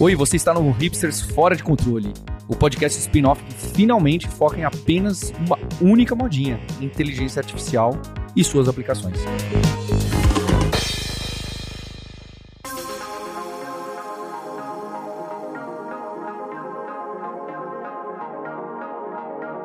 Oi, você está no Hipsters Fora de Controle, o podcast spin-off que finalmente foca em apenas uma única modinha: inteligência artificial e suas aplicações.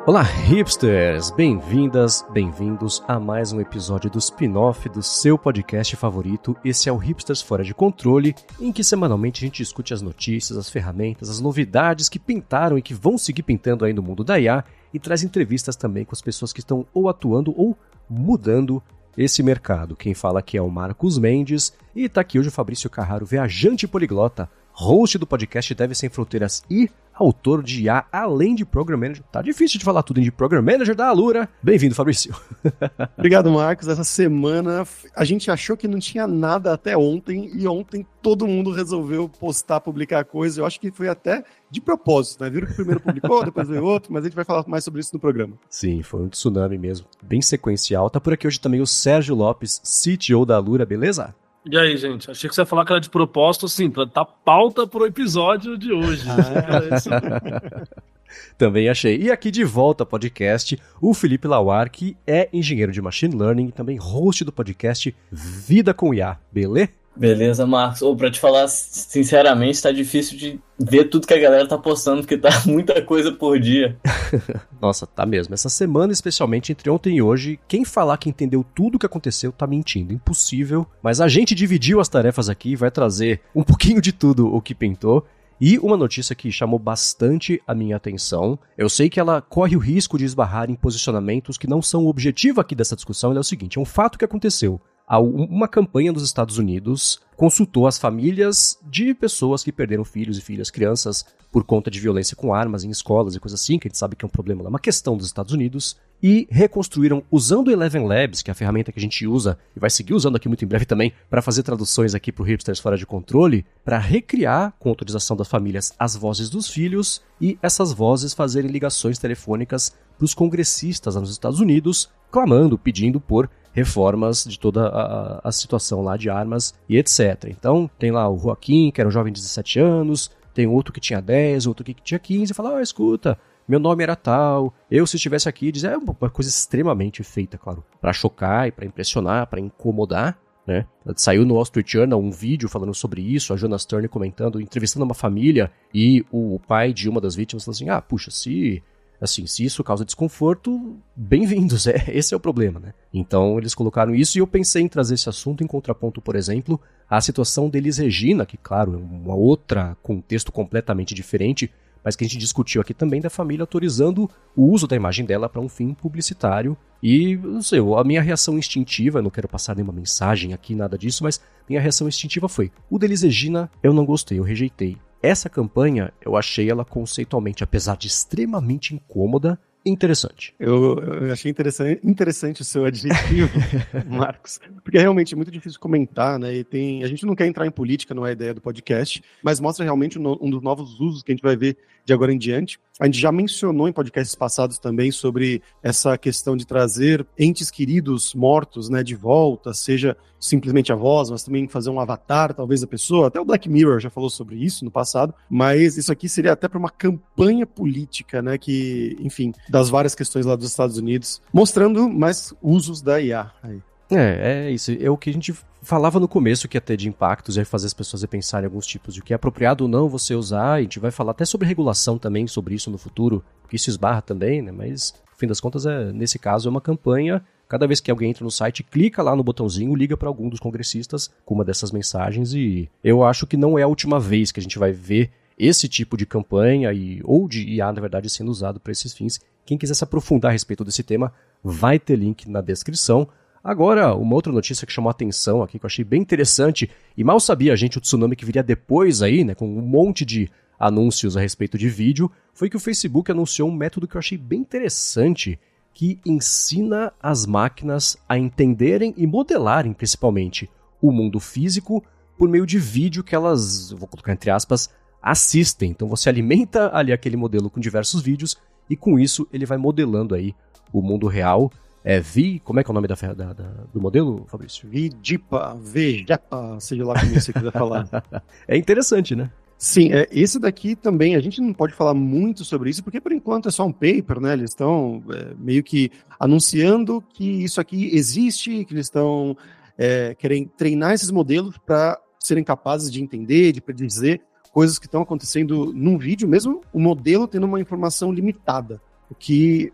Olá, hipsters! Bem-vindas, bem-vindos a mais um episódio do spin-off do seu podcast favorito. Esse é o Hipsters Fora de Controle, em que semanalmente a gente discute as notícias, as ferramentas, as novidades que pintaram e que vão seguir pintando aí no mundo da IA e traz entrevistas também com as pessoas que estão ou atuando ou mudando esse mercado. Quem fala aqui é o Marcos Mendes e está aqui hoje o Fabrício Carraro, viajante poliglota, host do podcast Deve Sem Fronteiras e autor de IA, além de Program Manager. Tá difícil de falar tudo de Program Manager da Alura. Bem-vindo, Fabrício. Obrigado, Marcos. Essa semana a gente achou que não tinha nada até ontem e ontem todo mundo resolveu postar, publicar coisa. Eu acho que foi até de propósito, né? Viram que o primeiro publicou, depois veio outro, mas a gente vai falar mais sobre isso no programa. Sim, foi um tsunami mesmo, bem sequencial. Tá por aqui hoje também o Sérgio Lopes, CTO da Alura, beleza? E aí, gente? Achei que você ia falar que era de propósito, assim, pra dar pauta pro episódio de hoje. Ah, também achei. E aqui de volta ao podcast, o Felipe Lawar, que é engenheiro de Machine Learning e também host do podcast Vida com IA, beleza? Beleza, Marcos. Ou para te falar sinceramente, tá difícil de ver tudo que a galera tá postando, porque tá muita coisa por dia. Nossa, tá mesmo. Essa semana, especialmente entre ontem e hoje, quem falar que entendeu tudo o que aconteceu tá mentindo. Impossível. Mas a gente dividiu as tarefas aqui e vai trazer um pouquinho de tudo o que pintou. E uma notícia que chamou bastante a minha atenção, eu sei que ela corre o risco de esbarrar em posicionamentos que não são o objetivo aqui dessa discussão, é o seguinte, é um fato que aconteceu uma campanha dos Estados Unidos consultou as famílias de pessoas que perderam filhos e filhas, crianças, por conta de violência com armas em escolas e coisas assim, que a gente sabe que é um problema, é uma questão dos Estados Unidos, e reconstruíram usando o Eleven Labs, que é a ferramenta que a gente usa e vai seguir usando aqui muito em breve também, para fazer traduções aqui para o Hipsters Fora de Controle, para recriar, com autorização das famílias, as vozes dos filhos e essas vozes fazerem ligações telefônicas para os congressistas nos Estados Unidos, clamando, pedindo por reformas de toda a, a, situação lá de armas e etc. Então, tem lá o Joaquim, que era um jovem de 17 anos, tem outro que tinha 10, outro que tinha 15, e fala, ah, escuta, meu nome era tal, eu se estivesse aqui, dizer, é uma coisa extremamente feita, claro, para chocar e para impressionar, para incomodar, né? Saiu no Wall Street Journal um vídeo falando sobre isso, a Jonas Turner comentando, entrevistando uma família e o pai de uma das vítimas falou assim: "Ah, puxa, se Assim, se isso causa desconforto, bem-vindos, é, esse é o problema, né? Então eles colocaram isso e eu pensei em trazer esse assunto em contraponto, por exemplo, à situação deles Regina, que claro, é um outro contexto completamente diferente, mas que a gente discutiu aqui também da família autorizando o uso da imagem dela para um fim publicitário. E, não sei, a minha reação instintiva, não quero passar nenhuma mensagem aqui, nada disso, mas minha reação instintiva foi: o Delis Regina eu não gostei, eu rejeitei. Essa campanha, eu achei ela conceitualmente, apesar de extremamente incômoda, interessante. Eu, eu achei interessante, interessante o seu adjetivo, Marcos, porque é realmente muito difícil comentar, né? E tem, a gente não quer entrar em política, não é a ideia do podcast, mas mostra realmente um, um dos novos usos que a gente vai ver de agora em diante. A gente já mencionou em podcasts passados também sobre essa questão de trazer entes queridos mortos, né, de volta, seja simplesmente a voz, mas também fazer um avatar, talvez a pessoa. Até o Black Mirror já falou sobre isso no passado, mas isso aqui seria até para uma campanha política, né, que, enfim, das várias questões lá dos Estados Unidos, mostrando mais usos da IA aí. É, é isso. É o que a gente falava no começo que ia ter de impactos, ia fazer as pessoas repensarem alguns tipos de o que é apropriado ou não você usar. A gente vai falar até sobre regulação também, sobre isso no futuro, porque isso esbarra também, né? Mas, no fim das contas, é, nesse caso, é uma campanha. Cada vez que alguém entra no site, clica lá no botãozinho, liga para algum dos congressistas com uma dessas mensagens e eu acho que não é a última vez que a gente vai ver esse tipo de campanha e ou de IA, na verdade, sendo usado para esses fins. Quem quiser se aprofundar a respeito desse tema, vai ter link na descrição. Agora, uma outra notícia que chamou a atenção aqui, que eu achei bem interessante, e mal sabia a gente o tsunami que viria depois aí, né, com um monte de anúncios a respeito de vídeo, foi que o Facebook anunciou um método que eu achei bem interessante, que ensina as máquinas a entenderem e modelarem, principalmente, o mundo físico por meio de vídeo que elas, vou colocar entre aspas, assistem. Então você alimenta ali aquele modelo com diversos vídeos e com isso ele vai modelando aí o mundo real é Vi, como é que é o nome da, da, da do modelo, Fabrício? Vidipa, Vegepa, seja lá como você quiser falar. é interessante, né? Sim, é, esse daqui também, a gente não pode falar muito sobre isso, porque por enquanto é só um paper, né? Eles estão é, meio que anunciando que isso aqui existe, que eles estão é, querem treinar esses modelos para serem capazes de entender, de predizer coisas que estão acontecendo num vídeo, mesmo o modelo tendo uma informação limitada, o que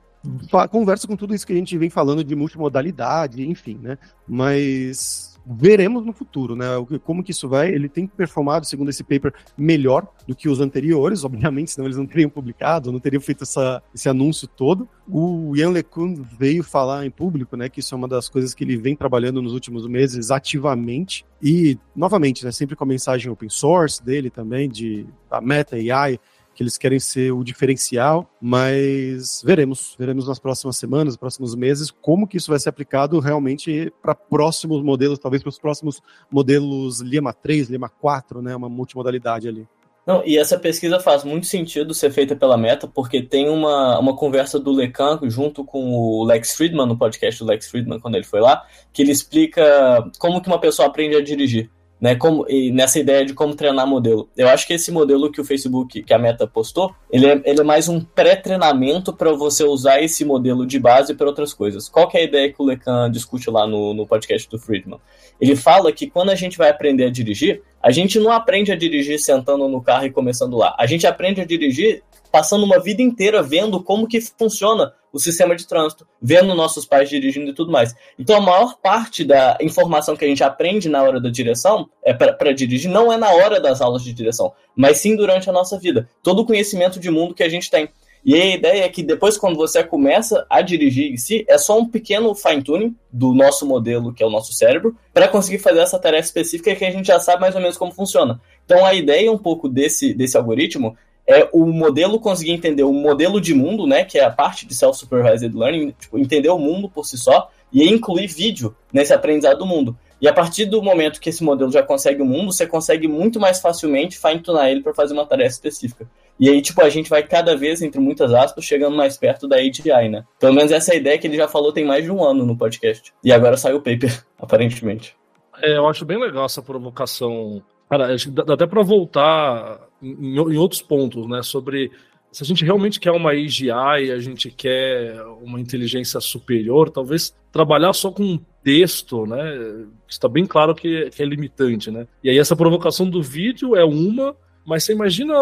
conversa com tudo isso que a gente vem falando de multimodalidade, enfim, né? Mas veremos no futuro, né? Como que isso vai? Ele tem performado, segundo esse paper, melhor do que os anteriores, obviamente, senão eles não teriam publicado, não teriam feito essa, esse anúncio todo. O Ian LeCun veio falar em público, né? Que isso é uma das coisas que ele vem trabalhando nos últimos meses ativamente e, novamente, né? Sempre com a mensagem open source dele também, de a Meta AI que eles querem ser o diferencial, mas veremos, veremos nas próximas semanas, próximos meses, como que isso vai ser aplicado realmente para próximos modelos, talvez para os próximos modelos Lima 3, Lima 4, né, uma multimodalidade ali. Não, e essa pesquisa faz muito sentido ser feita pela Meta, porque tem uma, uma conversa do Lecan junto com o Lex Friedman, no podcast do Lex Friedman, quando ele foi lá, que ele explica como que uma pessoa aprende a dirigir né, como, e nessa ideia de como treinar modelo. Eu acho que esse modelo que o Facebook, que a Meta postou, ele é, ele é mais um pré-treinamento para você usar esse modelo de base para outras coisas. Qual que é a ideia que o Lecan discute lá no, no podcast do Friedman? Ele fala que quando a gente vai aprender a dirigir, a gente não aprende a dirigir sentando no carro e começando lá. A gente aprende a dirigir passando uma vida inteira vendo como que funciona o sistema de trânsito, vendo nossos pais dirigindo e tudo mais. Então a maior parte da informação que a gente aprende na hora da direção é para dirigir não é na hora das aulas de direção, mas sim durante a nossa vida. Todo o conhecimento de mundo que a gente tem. E a ideia é que depois, quando você começa a dirigir em si, é só um pequeno fine-tuning do nosso modelo, que é o nosso cérebro, para conseguir fazer essa tarefa específica que a gente já sabe mais ou menos como funciona. Então, a ideia um pouco desse, desse algoritmo é o modelo conseguir entender o modelo de mundo, né, que é a parte de self-supervised learning, tipo, entender o mundo por si só e incluir vídeo nesse aprendizado do mundo. E a partir do momento que esse modelo já consegue o mundo, você consegue muito mais facilmente fine-tunar ele para fazer uma tarefa específica. E aí, tipo, a gente vai cada vez, entre muitas aspas, chegando mais perto da AGI, né? Pelo menos essa é a ideia que ele já falou tem mais de um ano no podcast. E agora saiu o paper, aparentemente. É, eu acho bem legal essa provocação. Cara, dá até para voltar em, em outros pontos, né? Sobre se a gente realmente quer uma AGI a gente quer uma inteligência superior, talvez trabalhar só com texto, né? Está bem claro que, que, é limitante, né? E aí essa provocação do vídeo é uma, mas você imagina,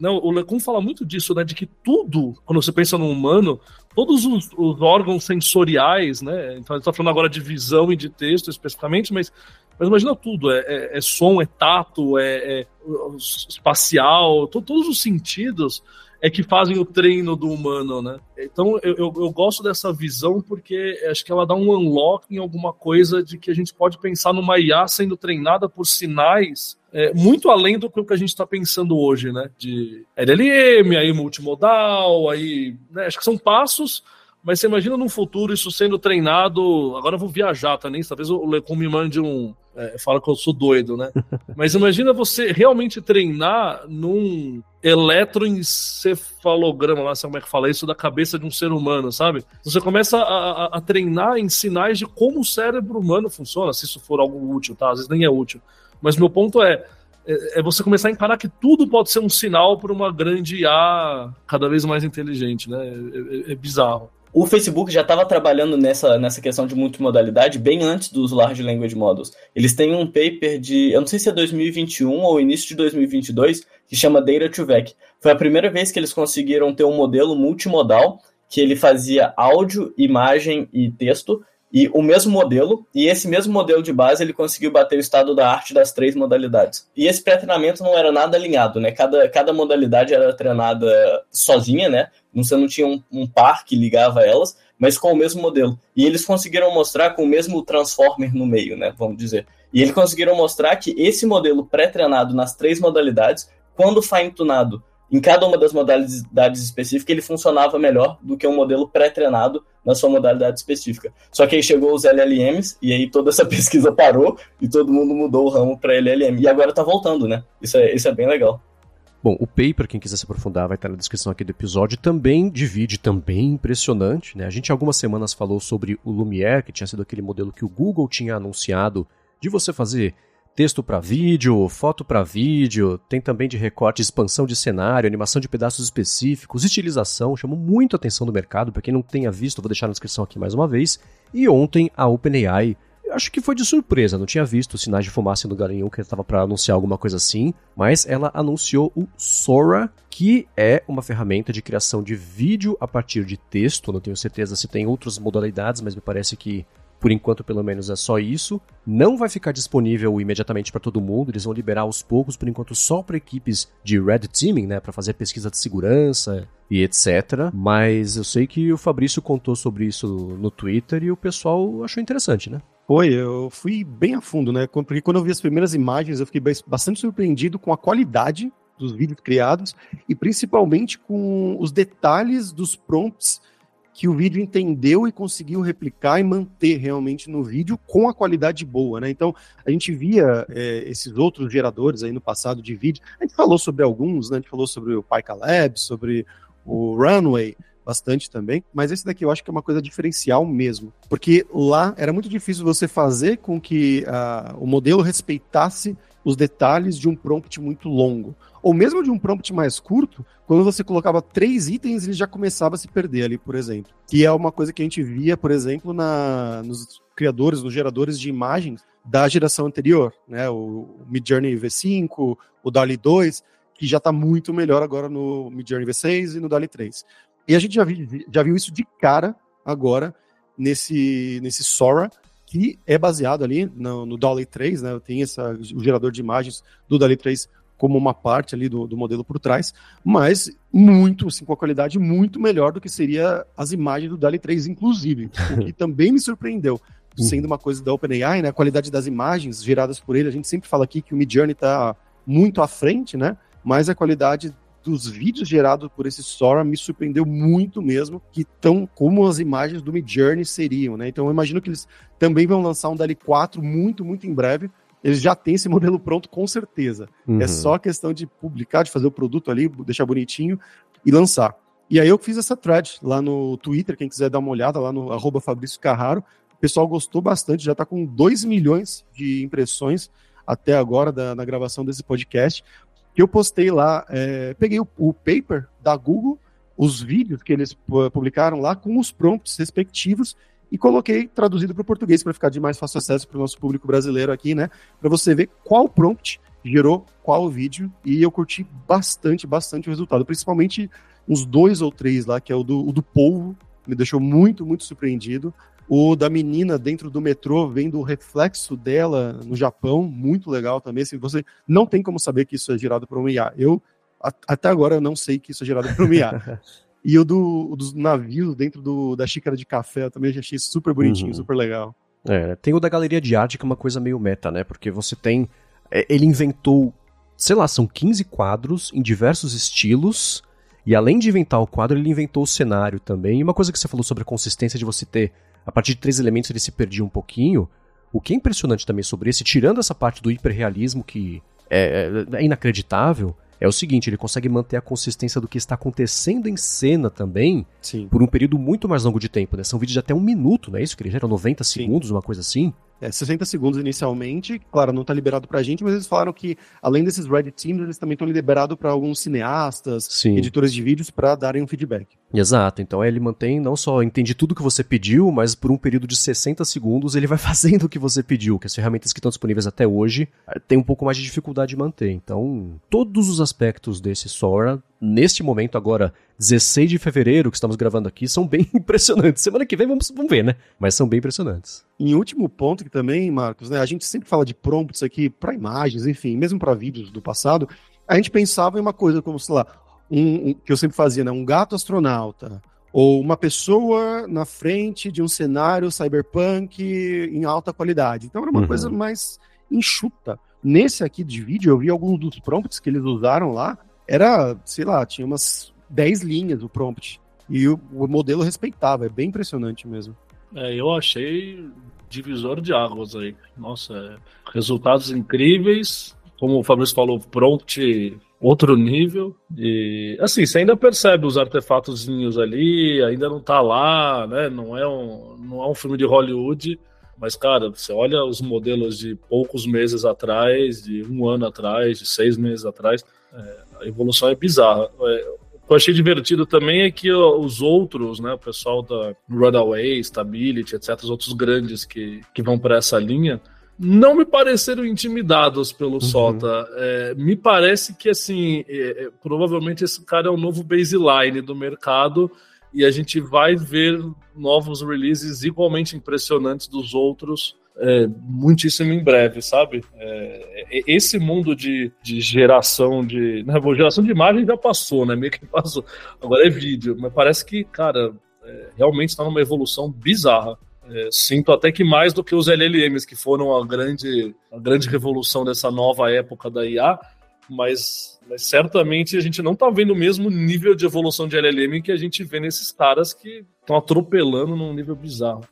né, o Lecun fala muito disso, né? De que tudo, quando você pensa no humano, todos os, os órgãos sensoriais, né? Então gente está falando agora de visão e de texto especificamente, mas mas imagina tudo: é, é, é som, é tato, é, é espacial, to, todos os sentidos é que fazem o treino do humano, né? Então eu, eu, eu, gosto dessa visão porque acho que ela dá um unlock em alguma coisa de que a gente pode pensar numa IA sendo treinada por sinais é, muito além do que a gente está pensando hoje, né? De LLM, aí multimodal, aí. Né? Acho que são passos mas você imagina num futuro isso sendo treinado. Agora eu vou viajar também, talvez o Lecom me mande um. É, fala que eu sou doido, né? Mas imagina você realmente treinar num eletroencefalograma, lá, sabe como é que fala isso, da cabeça de um ser humano, sabe? Você começa a, a, a, treinar em sinais de como o cérebro humano funciona, se isso for algo útil, tá? Às vezes nem é útil. Mas meu ponto é, é, é você começar a encarar que tudo pode ser um sinal para uma grande IA cada vez mais inteligente, né? é, é, é bizarro. O Facebook já estava trabalhando nessa, nessa questão de multimodalidade bem antes dos Large Language Models. Eles têm um paper de, eu não sei se é 2021 ou início de 2022, que chama Data to Vec. Foi a primeira vez que eles conseguiram ter um modelo multimodal que ele fazia áudio, imagem e texto e o mesmo modelo, e esse mesmo modelo de base ele conseguiu bater o estado da arte das três modalidades. E esse pré-treinamento não era nada alinhado, né? Cada, cada modalidade era treinada sozinha, né? Você não tinha um, um par que ligava elas, mas com o mesmo modelo. E eles conseguiram mostrar com o mesmo transformer no meio, né? Vamos dizer. E eles conseguiram mostrar que esse modelo pré-treinado nas três modalidades, quando fine-tunado em cada uma das modalidades específicas, ele funcionava melhor do que um modelo pré-treinado na sua modalidade específica. Só que aí chegou os LLMs e aí toda essa pesquisa parou e todo mundo mudou o ramo para LLM. E agora está voltando, né? Isso é, isso é bem legal. Bom, o paper, quem quiser se aprofundar, vai estar na descrição aqui do episódio. Também divide, também impressionante. Né? A gente algumas semanas falou sobre o Lumiere, que tinha sido aquele modelo que o Google tinha anunciado de você fazer texto para vídeo, foto para vídeo, tem também de recorte, expansão de cenário, animação de pedaços específicos, estilização, chamou muito a atenção do mercado. Para quem não tenha visto, vou deixar na descrição aqui mais uma vez. E ontem a OpenAI acho que foi de surpresa, não tinha visto sinais de fumaça no galinhão que estava para anunciar alguma coisa assim, mas ela anunciou o Sora, que é uma ferramenta de criação de vídeo a partir de texto. Não tenho certeza se tem outras modalidades, mas me parece que por enquanto, pelo menos, é só isso. Não vai ficar disponível imediatamente para todo mundo, eles vão liberar aos poucos, por enquanto, só para equipes de Red Teaming, né, para fazer pesquisa de segurança e etc. Mas eu sei que o Fabrício contou sobre isso no Twitter e o pessoal achou interessante, né? Foi, eu fui bem a fundo, né? Porque quando eu vi as primeiras imagens, eu fiquei bastante surpreendido com a qualidade dos vídeos criados e principalmente com os detalhes dos prompts que o vídeo entendeu e conseguiu replicar e manter realmente no vídeo com a qualidade boa, né? Então, a gente via é, esses outros geradores aí no passado de vídeo, a gente falou sobre alguns, né? A gente falou sobre o Pika Labs, sobre o Runway, bastante também, mas esse daqui eu acho que é uma coisa diferencial mesmo, porque lá era muito difícil você fazer com que uh, o modelo respeitasse os detalhes de um prompt muito longo. Ou mesmo de um prompt mais curto, quando você colocava três itens, ele já começava a se perder ali, por exemplo. Que é uma coisa que a gente via, por exemplo, na, nos criadores, nos geradores de imagens da geração anterior, né? O Midjourney V5, o DALI 2, que já está muito melhor agora no Midjourney V6 e no DALI 3. E a gente já, vi, já viu isso de cara agora nesse, nesse Sora, que é baseado ali no, no DALI 3, né? Tem essa, o gerador de imagens do DALI 3 como uma parte ali do, do modelo por trás, mas muito, assim, com a qualidade muito melhor do que seria as imagens do DALI 3, inclusive, o que também me surpreendeu. Uhum. Sendo uma coisa da OpenAI, né, a qualidade das imagens geradas por ele, a gente sempre fala aqui que o Midjourney está muito à frente, né, mas a qualidade dos vídeos gerados por esse Sora me surpreendeu muito mesmo, que tão como as imagens do Midjourney seriam, né? Então eu imagino que eles também vão lançar um DALI 4 muito, muito em breve. Eles já têm esse modelo pronto com certeza. É uhum. É só questão de publicar, de fazer o produto ali, deixar bonitinho e lançar. E aí eu fiz essa thread lá no Twitter, quem quiser dar uma olhada lá no arroba Fabrício Carraro. O pessoal gostou bastante, já está com 2 milhões de impressões até agora da, na gravação desse podcast que eu postei lá, é, peguei o, o, paper da Google, os vídeos que eles publicaram lá com os prompts respectivos e coloquei traduzido para o português para ficar de mais fácil acesso para o nosso público brasileiro aqui, né? Para você ver qual prompt gerou qual vídeo e eu curti bastante, bastante o resultado, principalmente uns dois ou três lá, que é o do, o do me deixou muito, muito surpreendido. O da menina dentro do metrô, vendo o reflexo dela no Japão, muito legal também. Assim, você não tem como saber que isso é gerado por um IA. Eu, a, até agora, eu não sei que isso é gerado por um IA. e o, do, dos navios dentro do, da xícara de café, eu também achei super bonitinho, uhum. super legal. É, tem o da galeria de arte, que é uma coisa meio meta, né? Porque você tem. É, ele inventou, sei lá, são 15 quadros em diversos estilos. E além de inventar o quadro, ele inventou o cenário também. E uma coisa que você falou sobre a consistência de você ter a partir de três elementos ele se perdia um pouquinho. O que é impressionante também sobre esse, tirando essa parte do hiperrealismo que é, é, é inacreditável, é o seguinte, ele consegue manter a consistência do que está acontecendo em cena também Sim. por um período muito mais longo de tempo, né? São vídeos de até um minuto, não é isso? Que ele gera 90 Sim. segundos, uma coisa assim é, 60 segundos inicialmente. Claro, não está liberado para a gente, mas eles falaram que, além desses Red Teams, eles também estão liberados para alguns cineastas, Sim. editores de vídeos, para darem um feedback. Exato, então ele mantém não só entende tudo que você pediu, mas por um período de 60 segundos ele vai fazendo o que você pediu, que as ferramentas que estão disponíveis até hoje eh, têm um pouco mais de dificuldade de manter. Então, todos os aspectos desse Sora, neste momento agora, 16 de fevereiro, que estamos gravando aqui, são bem impressionantes. Semana que vem vamos, vamos ver, né? Mas são bem impressionantes. Em último ponto que também, Marcos, né, a gente sempre fala de prompts aqui para imagens, enfim, mesmo para vídeos do passado, a gente pensava em uma coisa como, sei lá, um, um, que eu sempre fazia, né, um gato astronauta, ou uma pessoa na frente de um cenário cyberpunk em alta qualidade. Então era uma uhum. coisa mais enxuta. Nesse aqui de vídeo, eu vi alguns dos prompts que eles usaram lá, era, sei lá, tinha umas 10 linhas o prompt. E o, o modelo respeitava, é bem impressionante mesmo. É, eu achei divisor de águas aí. Nossa, é, resultados incríveis. Como o Fabrício falou, prompt outro nível. E assim, você ainda percebe os artefatozinhos ali, ainda não tá lá, né? Não é um, não é um filme de Hollywood, Mas, cara, você olha os modelos de poucos meses atrás, de um ano atrás, de seis meses atrás, é, a evolução é bizarra. É, eu achei divertido também é que os outros, né, o pessoal da Runaway, Stability, etc., os outros grandes que, que vão para essa linha, não me pareceram intimidados pelo uhum. Sota. É, me parece que, assim, é, é, provavelmente esse cara é o novo baseline do mercado e a gente vai ver novos releases igualmente impressionantes dos outros é, muitíssimo em breve, sabe? É, é esse mundo de, de geração de. Né, geração de imagem já passou, né? Meio que passou. Agora é vídeo. Mas parece que, cara, é, realmente está numa evolução bizarra. É, sinto até que mais do que os LLMs, que foram a grande, a grande revolução dessa nova época da IA, mas, mas certamente a gente não está vendo o mesmo nível de evolução de LLM que a gente vê nesses caras que estão atropelando num nível bizarro.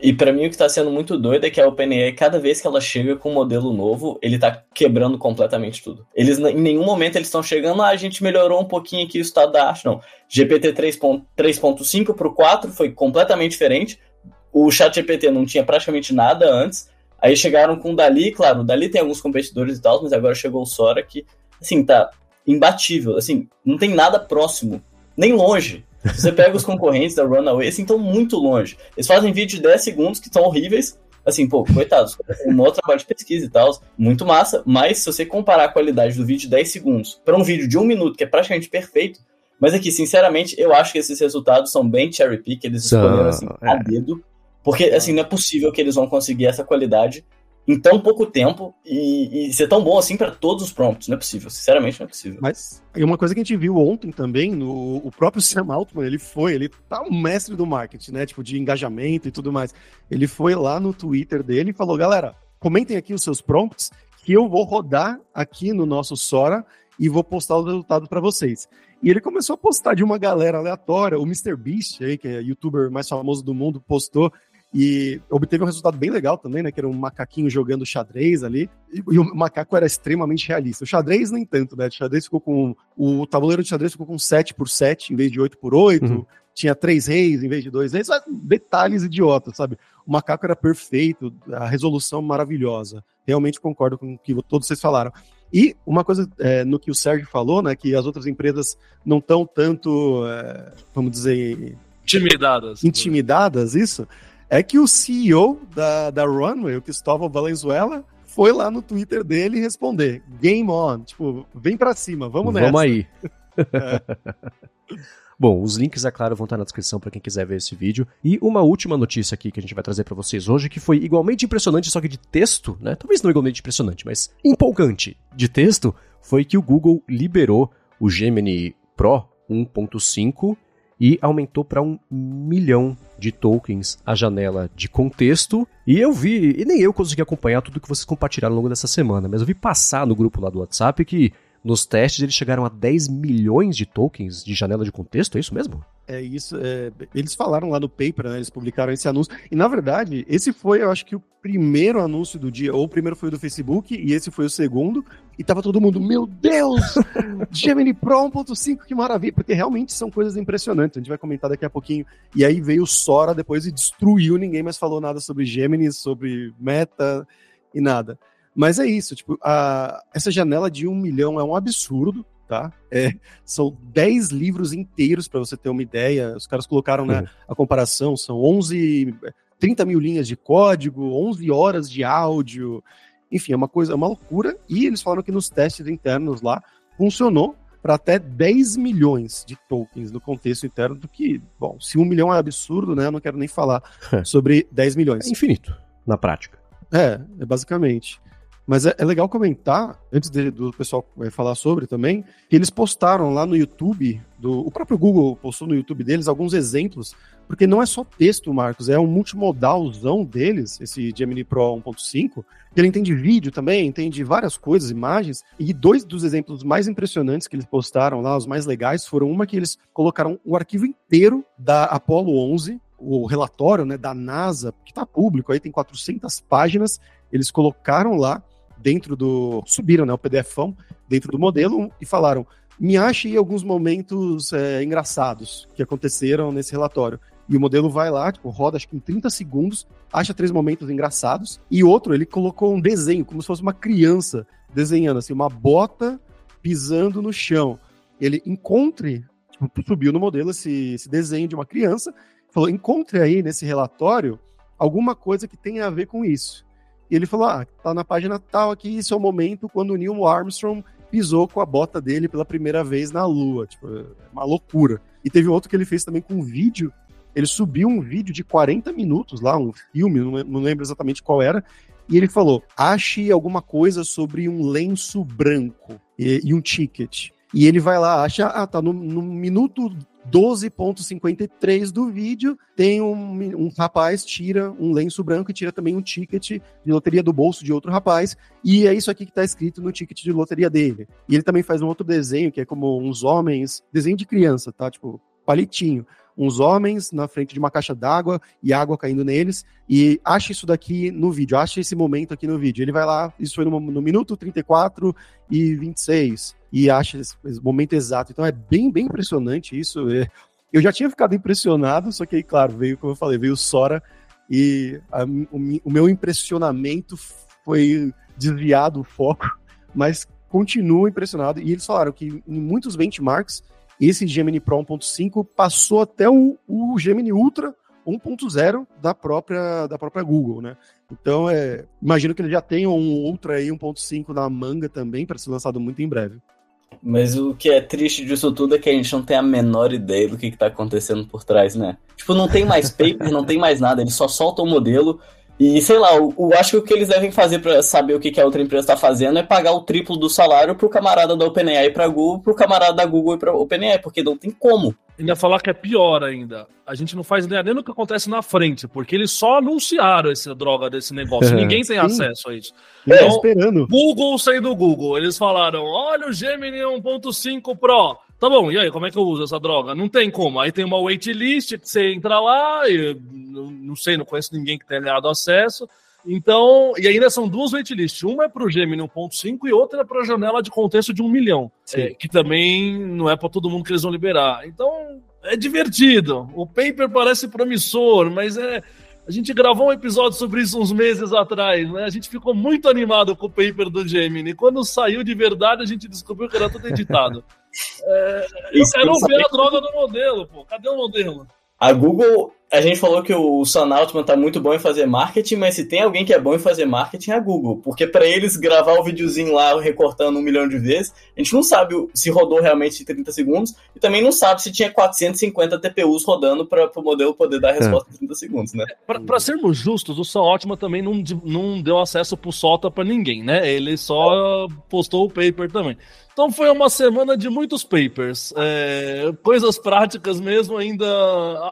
E para mim o que está sendo muito doido é que a OpenAI, cada vez que ela chega com um modelo novo, ele está quebrando completamente tudo. Eles em nenhum momento eles estão chegando, ah, a gente melhorou um pouquinho aqui o estado da arte, não. GPT 3.5 para o 4 foi completamente diferente. O ChatGPT não tinha praticamente nada antes. Aí chegaram com o Dali, claro, o Dali tem alguns competidores e tal, mas agora chegou o Sora que, assim, tá imbatível. Assim, não tem nada próximo, nem longe se você pega os concorrentes da Runaway, assim, estão muito longe. Eles fazem vídeo de 10 segundos que estão horríveis. Assim, pô, coitados, um outro trabalho de pesquisa e tal, muito massa, mas se você comparar a qualidade do vídeo de 10 segundos para um vídeo de um minuto, que é praticamente perfeito, mas aqui, sinceramente, eu acho que esses resultados são bem cherry pick, eles escolheram assim, é. a dedo, porque assim, não é possível que eles vão conseguir essa qualidade em tão pouco tempo e, e ser tão bom assim para todos os prompts. Não é possível, sinceramente não é possível. Mas e uma coisa que a gente viu ontem também, no, o próprio Sam Altman, ele foi, ele tá um mestre do marketing, né? Tipo, de engajamento e tudo mais. Ele foi lá no Twitter dele e falou: galera, comentem aqui os seus prompts que eu vou rodar aqui no nosso Sora e vou postar o resultado para vocês. E ele começou a postar de uma galera aleatória, o Mr. Beast, aí, que é youtuber mais famoso do mundo, postou e obteve um resultado bem legal também, né? Que era um macaquinho jogando xadrez ali. E, e, o macaco era extremamente realista. O xadrez, nem tanto, né? O xadrez ficou com. O tabuleiro de xadrez ficou com 7 por 7 em vez de 8 por 8 uhum. Tinha três reis em vez de dois reis. Detalhes idiotas, sabe? O macaco era perfeito, a resolução maravilhosa. Realmente concordo com o que todos vocês falaram. E uma coisa é, no que o Sérgio falou, né? Que as outras empresas não estão tanto, é, vamos dizer. Intimidadas. Intimidadas, isso é que o CEO da, da Runway, o Cristóvão Valenzuela, foi lá no Twitter dele responder: Game on, tipo, vem pra cima, vamos nessa. Vamos aí. é. Bom, os links, é claro, vão estar na descrição para quem quiser ver esse vídeo. E uma última notícia aqui que a gente vai trazer para vocês hoje, que foi igualmente impressionante, só que de texto, né? Talvez não igualmente impressionante, mas empolgante de texto, foi que o Google liberou o Gemini Pro 1.5 e aumentou para um milhão de tokens a janela de contexto. E eu vi, e nem eu consegui acompanhar tudo que vocês compartilharam ao longo dessa semana, mas eu vi passar no grupo lá do WhatsApp que nos testes eles chegaram a 10 milhões de tokens de janela de contexto, é isso mesmo? É isso. É, eles falaram lá no paper, né, eles publicaram esse anúncio. E na verdade, esse foi, eu acho que o primeiro anúncio do dia. Ou o primeiro foi o do Facebook e esse foi o segundo. E tava todo mundo, meu Deus! Gemini Pro 1.5, que maravilha! Porque realmente são coisas impressionantes. A gente vai comentar daqui a pouquinho. E aí veio o Sora depois e destruiu. Ninguém mais falou nada sobre Gemini, sobre Meta e nada. Mas é isso, tipo, a, essa janela de um milhão é um absurdo tá? É, são 10 livros inteiros para você ter uma ideia. Os caras colocaram né, uhum. a comparação, são 11, 30 mil linhas de código, 11 horas de áudio. Enfim, é uma coisa, é uma loucura. E eles falaram que nos testes internos lá funcionou para até 10 milhões de tokens no contexto interno, do que, bom, se um milhão é absurdo, né? Eu não quero nem falar sobre 10 milhões. É infinito, na prática. É, é basicamente. Mas é, é legal comentar, antes de, do pessoal falar sobre também, que eles postaram lá no YouTube, do, o próprio Google postou no YouTube deles alguns exemplos, porque não é só texto, Marcos, é um multimodalzão deles, esse Gemini Pro 1.5, ele entende vídeo também, entende várias coisas, imagens, e dois dos exemplos mais impressionantes que eles postaram lá, os mais legais, foram uma que eles colocaram o arquivo inteiro da Apollo 11, o relatório né, da NASA, que está público, aí tem 400 páginas, eles colocaram lá dentro do. subiram né, o PDFão dentro do modelo e falaram: me ache alguns momentos é, engraçados que aconteceram nesse relatório. E o modelo vai lá, tipo, roda acho que em 30 segundos, acha três momentos engraçados, e outro, ele colocou um desenho, como se fosse uma criança desenhando, assim, uma bota pisando no chão. Ele encontre, tipo, subiu no modelo esse, esse desenho de uma criança, falou, encontre aí nesse relatório alguma coisa que tenha a ver com isso. E ele falou, ah, tá na página tal aqui, esse é o momento quando o Neil Armstrong pisou com a bota dele pela primeira vez na Lua. Tipo, é uma loucura. E teve outro que ele fez também com um vídeo. Ele subiu um vídeo de 40 minutos lá, um filme, não lembro exatamente qual era. E ele falou: ache alguma coisa sobre um lenço branco e, e um ticket. E ele vai lá, acha, ah, tá no, no minuto 12.53 do vídeo, tem um, um, rapaz tira um lenço branco e tira também um ticket de loteria do bolso de outro rapaz, e é isso aqui que tá escrito no ticket de loteria dele. E ele também faz um outro desenho, que é como uns homens, desenho de criança, tá? Tipo, palitinho. Uns homens na frente de uma caixa d'água e água caindo neles, e acha isso daqui no vídeo, acha esse momento aqui no vídeo. Ele vai lá, isso foi no, no minuto 34 e 26 e acha esse momento exato. Então é bem, bem impressionante isso. É, eu já tinha ficado impressionado, só que aí, claro, veio, como eu falei, veio o Sora e a, o, o, meu impressionamento foi desviado o foco, mas continuo impressionado. E eles falaram que em muitos benchmarks, esse Gemini Pro 1.5 passou até o, o Gemini Ultra 1.0 da própria, da própria Google, né? Então, é, imagino que ele já tenha um Ultra aí 1.5 na manga também para ser lançado muito em breve. Mas o que é triste disso tudo é que a gente não tem a menor ideia do que, que tá acontecendo por trás, né? Tipo, não tem mais paper, não tem mais nada, eles só soltam o modelo. E sei lá, eu, eu acho que o que eles devem fazer para saber o que, que a outra empresa tá fazendo é pagar o triplo do salário pro camarada da OpenAI pra Google, pro camarada da Google e pra OpenAI, porque não tem como. Ainda falar que é pior ainda. A gente não faz ideia nem do que acontece na frente, porque eles só anunciaram essa droga desse negócio. Ninguém tem Sim. acesso a isso. É, então, esperando. Google saiu do Google. Eles falaram: olha o Gemini 1.5 Pro. Tá bom, e aí, como é que eu uso essa droga? Não tem como. Aí tem uma waitlist que você entra lá, e não sei, não conheço ninguém que tenha ganhado acesso. Então, e ainda são duas waitlists. Uma é para o Gemini 1.5 e outra é para a janela de contexto de um milhão. É, que também não é para todo mundo que eles vão liberar. Então, é divertido. O paper parece promissor, mas é. A gente gravou um episódio sobre isso uns meses atrás, né? A gente ficou muito animado com o paper do Gemini. Quando saiu de verdade, a gente descobriu que era tudo editado. É, eu quero ver a droga do modelo, pô. Cadê o modelo? A Google, a gente falou que o Sam Altman tá muito bom em fazer marketing, mas se tem alguém que é bom em fazer marketing é a Google. Porque para eles gravar o videozinho lá recortando um milhão de vezes, a gente não sabe se rodou realmente em 30 segundos e também não sabe se tinha 450 TPUs rodando para o modelo poder dar a resposta é. em 30 segundos, né? Para sermos justos, o Sam Altman também não, não deu acesso pro Solta para ninguém, né? Ele só postou o paper também. Então foi uma semana de muitos papers, é, coisas práticas mesmo ainda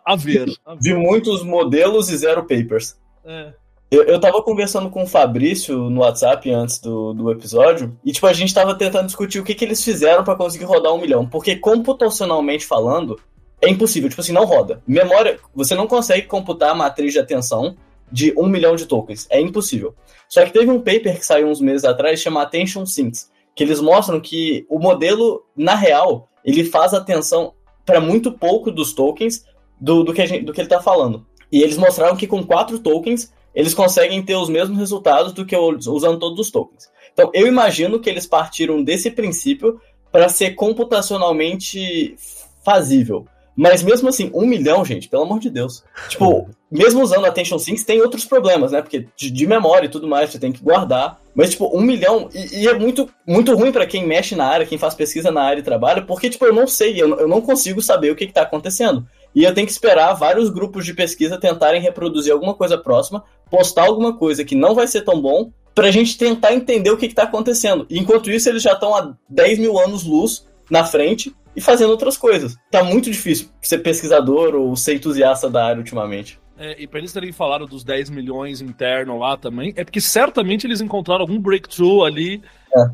a ver. Vi muitos modelos e zero papers. É. Eu, eu tava conversando com o Fabrício no WhatsApp antes do, do episódio, e tipo, a gente tava tentando discutir o que, que eles fizeram para conseguir rodar um milhão. Porque computacionalmente falando, é impossível, tipo assim, não roda. Memória, você não consegue computar a matriz de atenção de um milhão de tokens. É impossível. Só que teve um paper que saiu uns meses atrás, chama Attention Sinks que eles mostram que o modelo, na real, ele faz atenção para muito pouco dos tokens do, do, que gente, do que ele está falando. E eles mostraram que com quatro tokens eles conseguem ter os mesmos resultados do que usando todos os tokens. Então, eu imagino que eles partiram desse princípio para ser computacionalmente fazível. Mas mesmo assim, um milhão, gente, pelo amor de Deus. Tipo, mesmo usando Attention Syncs, tem outros problemas, né? Porque de, de memória e tudo mais, você tem que guardar. Mas, tipo, um milhão. E, e é muito, muito ruim para quem mexe na área, quem faz pesquisa na área e trabalha, porque, tipo, eu não sei, eu, eu não consigo saber o que, que tá acontecendo. E eu tenho que esperar vários grupos de pesquisa tentarem reproduzir alguma coisa próxima, postar alguma coisa que não vai ser tão bom, pra gente tentar entender o que, que tá acontecendo. E enquanto isso, eles já estão há 10 mil anos luz na frente e fazendo outras coisas. Tá muito difícil ser pesquisador ou ser entusiasta da área ultimamente. É, e para eles terem falado dos 10 milhões interno lá também, é porque certamente eles encontraram algum breakthrough ali,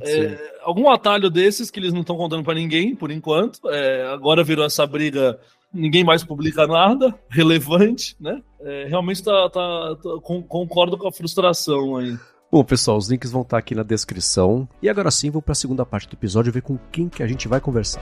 é, é, algum atalho desses que eles não estão contando para ninguém, por enquanto. É, agora virou essa briga, ninguém mais publica nada relevante, né? É, realmente tá, tá, tá, concordo com a frustração aí. Bom, pessoal, os links vão estar aqui na descrição. E agora sim, vou para a segunda parte do episódio ver com quem que a gente vai conversar.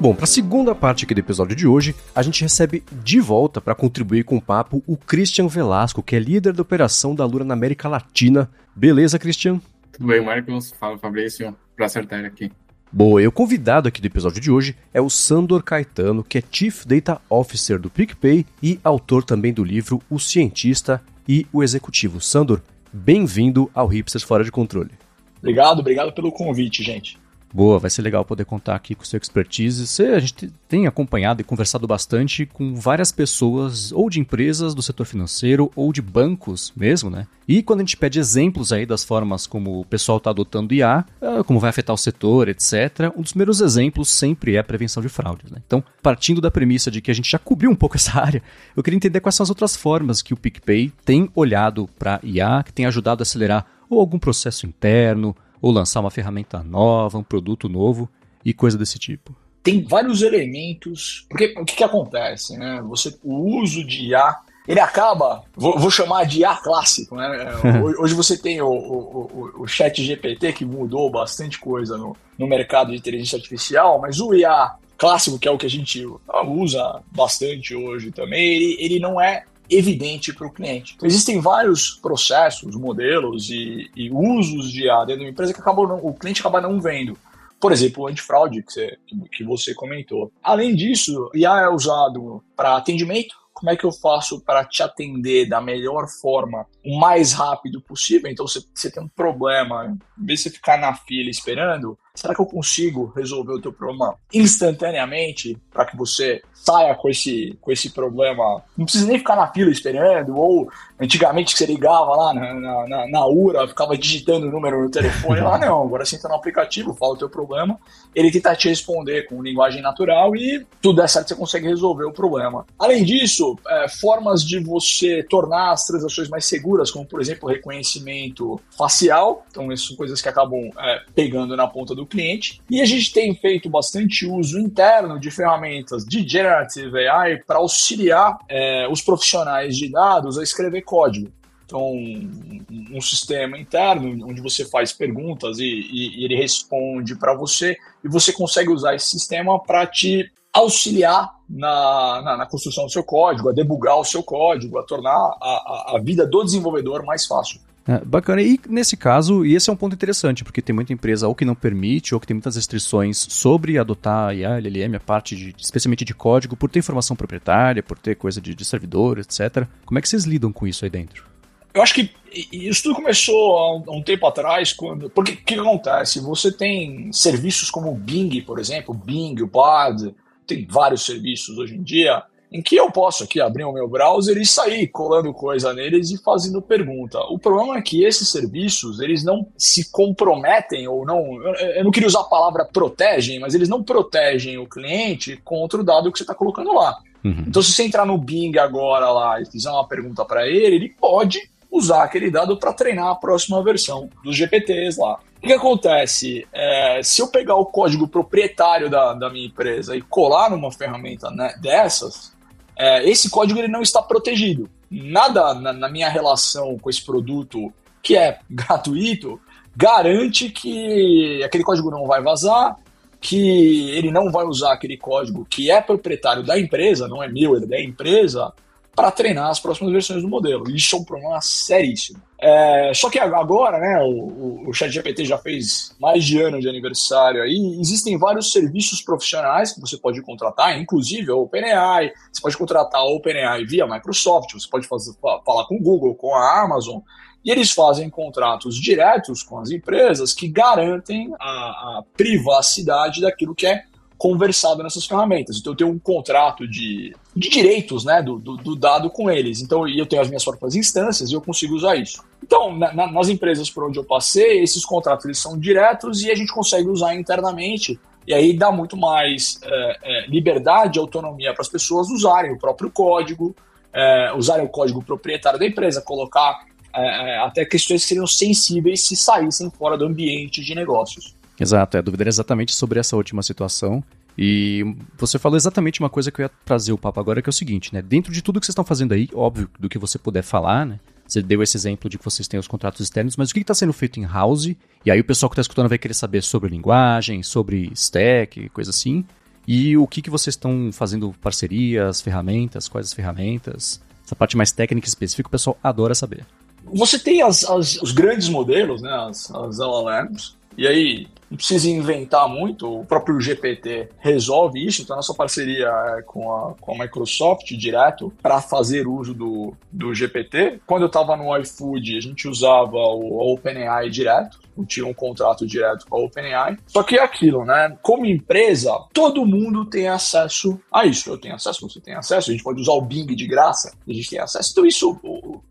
Bom, para a segunda parte aqui do episódio de hoje, a gente recebe de volta para contribuir com o papo o Christian Velasco, que é líder da operação da Lura na América Latina. Beleza, Christian? Tudo bem, Marcos? Fala, Fabrício. Prazer estar aqui. Boa, e o convidado aqui do episódio de hoje é o Sandor Caetano, que é Chief Data Officer do PicPay e autor também do livro O Cientista e o Executivo. Sandor, bem-vindo ao Hipsters Fora de Controle. Obrigado, obrigado pelo convite, gente. Boa, vai ser legal poder contar aqui com seu expertise. Você, a gente tem acompanhado e conversado bastante com várias pessoas, ou de empresas do setor financeiro, ou de bancos mesmo, né? E quando a gente pede exemplos aí das formas como o pessoal está adotando IA, ah, como vai afetar o setor, etc., um dos primeiros exemplos sempre é a prevenção de fraudes. Né? Então, partindo da premissa de que a gente já cobriu um pouco essa área, eu queria entender quais são as outras formas que o PicPay tem olhado para IA, que tem ajudado a acelerar ou algum processo interno, ou lançar uma ferramenta nova, um produto novo e coisa desse tipo? Tem vários elementos, porque o que, que acontece, né? Você, o uso de IA, ele acaba, vou, vou chamar de IA clássico, né? Hoje você tem o, o, o, o chat GPT que mudou bastante coisa no, no mercado de inteligência artificial, mas o IA clássico, que é o que a gente usa bastante hoje também, ele, ele não é evidente para o cliente. Então, existem vários processos, modelos e, e usos de IA dentro de uma empresa que acabam não, o cliente acaba não vendo. Por exemplo, o antifraude que você, que você comentou. Além disso, IA é usado para atendimento, como é que eu faço para te atender da melhor forma, o mais rápido possível? Então, se você tem um problema, em vez de você ficar na fila esperando, será que eu consigo resolver o teu problema instantaneamente para que você saia com esse, com esse problema? Não precisa nem ficar na fila esperando, ou antigamente que você ligava lá na, na, na URA, ficava digitando o número no telefone, lá não, agora você entra no aplicativo, fala o teu problema, ele tenta te responder com linguagem natural e tudo é certo, você consegue resolver o problema. Além disso, é, formas de você tornar as transações mais seguras, como por exemplo reconhecimento facial, então essas são coisas que acabam é, pegando na ponta do cliente. E a gente tem feito bastante uso interno de ferramentas de Generative AI para auxiliar é, os profissionais de dados a escrever código. Então, um, um, sistema interno onde você faz perguntas e, e, e ele responde para você, e você consegue usar esse sistema para te auxiliar na, na, na, construção do seu código, a debugar o seu código, a tornar a, a, a vida do desenvolvedor mais fácil. É, bacana. E nesse caso, e esse é um ponto interessante, porque tem muita empresa ou que não permite, ou que tem muitas restrições sobre adotar a IA, LLM, a parte de, especialmente de código, por ter informação proprietária, por ter coisa de, de servidor, etc. Como é que vocês lidam com isso aí dentro? Eu acho que isso tudo começou há um, há um tempo atrás, quando. Porque o que acontece? Você tem serviços como o Bing, por exemplo, o Bing, o Bard, tem vários serviços hoje em dia em que eu posso aqui abrir o meu browser e sair colando coisa neles e fazendo pergunta. O problema é que esses serviços, eles não se comprometem ou não, eu não queria usar a palavra protegem, mas eles não protegem o cliente contra o dado que você está colocando lá. Uhum. Então, se você entrar no Bing agora lá e fizer uma pergunta para ele, ele pode usar aquele dado para treinar a próxima versão dos GPTs lá. O que acontece? É, se eu pegar o código proprietário da, da minha empresa e colar numa ferramenta né, dessas, é, esse código ele não está protegido. Nada na, na minha relação com esse produto que é gratuito garante que aquele código não vai vazar, que ele não vai usar aquele código que é proprietário da empresa, não é meu, ele é da empresa, para treinar as próximas versões do modelo. Isso é um problema seríssimo. É, só que agora, né, o, o ChatGPT já fez mais de ano de aniversário aí, existem vários serviços profissionais que você pode contratar, inclusive a OpenAI, você pode contratar a OpenAI via Microsoft, você pode fazer, falar com o Google, com a Amazon, e eles fazem contratos diretos com as empresas que garantem a, a privacidade daquilo que é conversado nessas ferramentas. Então eu tenho um contrato de, de direitos né, do, do, do dado com eles. Então eu tenho as minhas próprias instâncias e eu consigo usar isso. Então, na, nas empresas por onde eu passei, esses contratos eles são diretos e a gente consegue usar internamente. E aí dá muito mais é, é, liberdade e autonomia para as pessoas usarem o próprio código, é, usarem o código proprietário da empresa, colocar é, é, até questões que seriam sensíveis se saíssem fora do ambiente de negócios. Exato, é, era exatamente sobre essa última situação. E você falou exatamente uma coisa que eu ia trazer o papo agora, que é o seguinte, né? Dentro de tudo que vocês estão fazendo aí, óbvio, do que você puder falar, né? Você deu esse exemplo de que vocês têm os contratos externos, mas o que está sendo feito em house? E aí o pessoal que está escutando vai querer saber sobre linguagem, sobre stack, coisa assim. E o que, que vocês estão fazendo parcerias, ferramentas, quais as ferramentas? Essa parte mais técnica específica o pessoal adora saber. Você tem as, as, os grandes modelos, né, as, as LLMs, e aí não precisa inventar muito, o próprio GPT resolve isso, então a nossa parceria é com a, com a Microsoft direto para fazer uso do, do GPT. Quando eu estava no iFood, a gente usava o OpenAI direto, tinha um contrato direto com a OpenAI. Só que é aquilo, né? Como empresa, todo mundo tem acesso a isso. Eu tenho acesso, você tem acesso, a gente pode usar o Bing de graça, a gente tem acesso. Então, isso,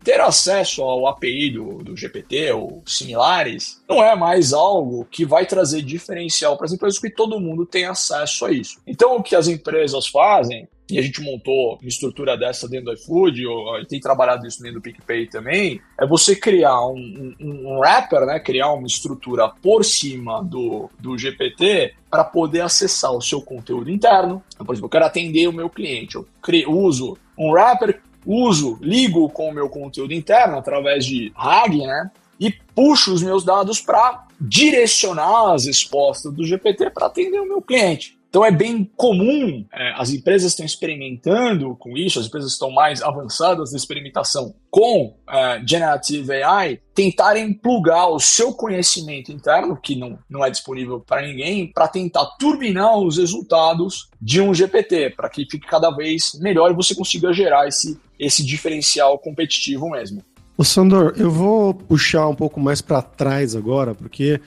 ter acesso ao API do, do GPT ou similares, não é mais algo que vai trazer diferencial para as empresas, porque todo mundo tem acesso a isso. Então, o que as empresas fazem e a gente montou uma estrutura dessa dentro do iFood, e tem trabalhado isso dentro do PicPay também, é você criar um, um, um wrapper, né, criar uma estrutura por cima do, do GPT para poder acessar o seu conteúdo interno. Então, por exemplo, eu quero atender o meu cliente, eu crio, uso um wrapper, uso, ligo com o meu conteúdo interno através de RAG, né, e puxo os meus dados para direcionar as respostas do GPT para atender o meu cliente. Então é bem comum, é, as empresas estão experimentando com isso, as empresas estão mais avançadas na experimentação com é, Generative AI, tentarem plugar o seu conhecimento interno, que não, não é disponível para ninguém, para tentar turbinar os resultados de um GPT, para que fique cada vez melhor e você consiga gerar esse, esse diferencial competitivo mesmo. Ô Sandor, eu vou puxar um pouco mais para trás agora, porque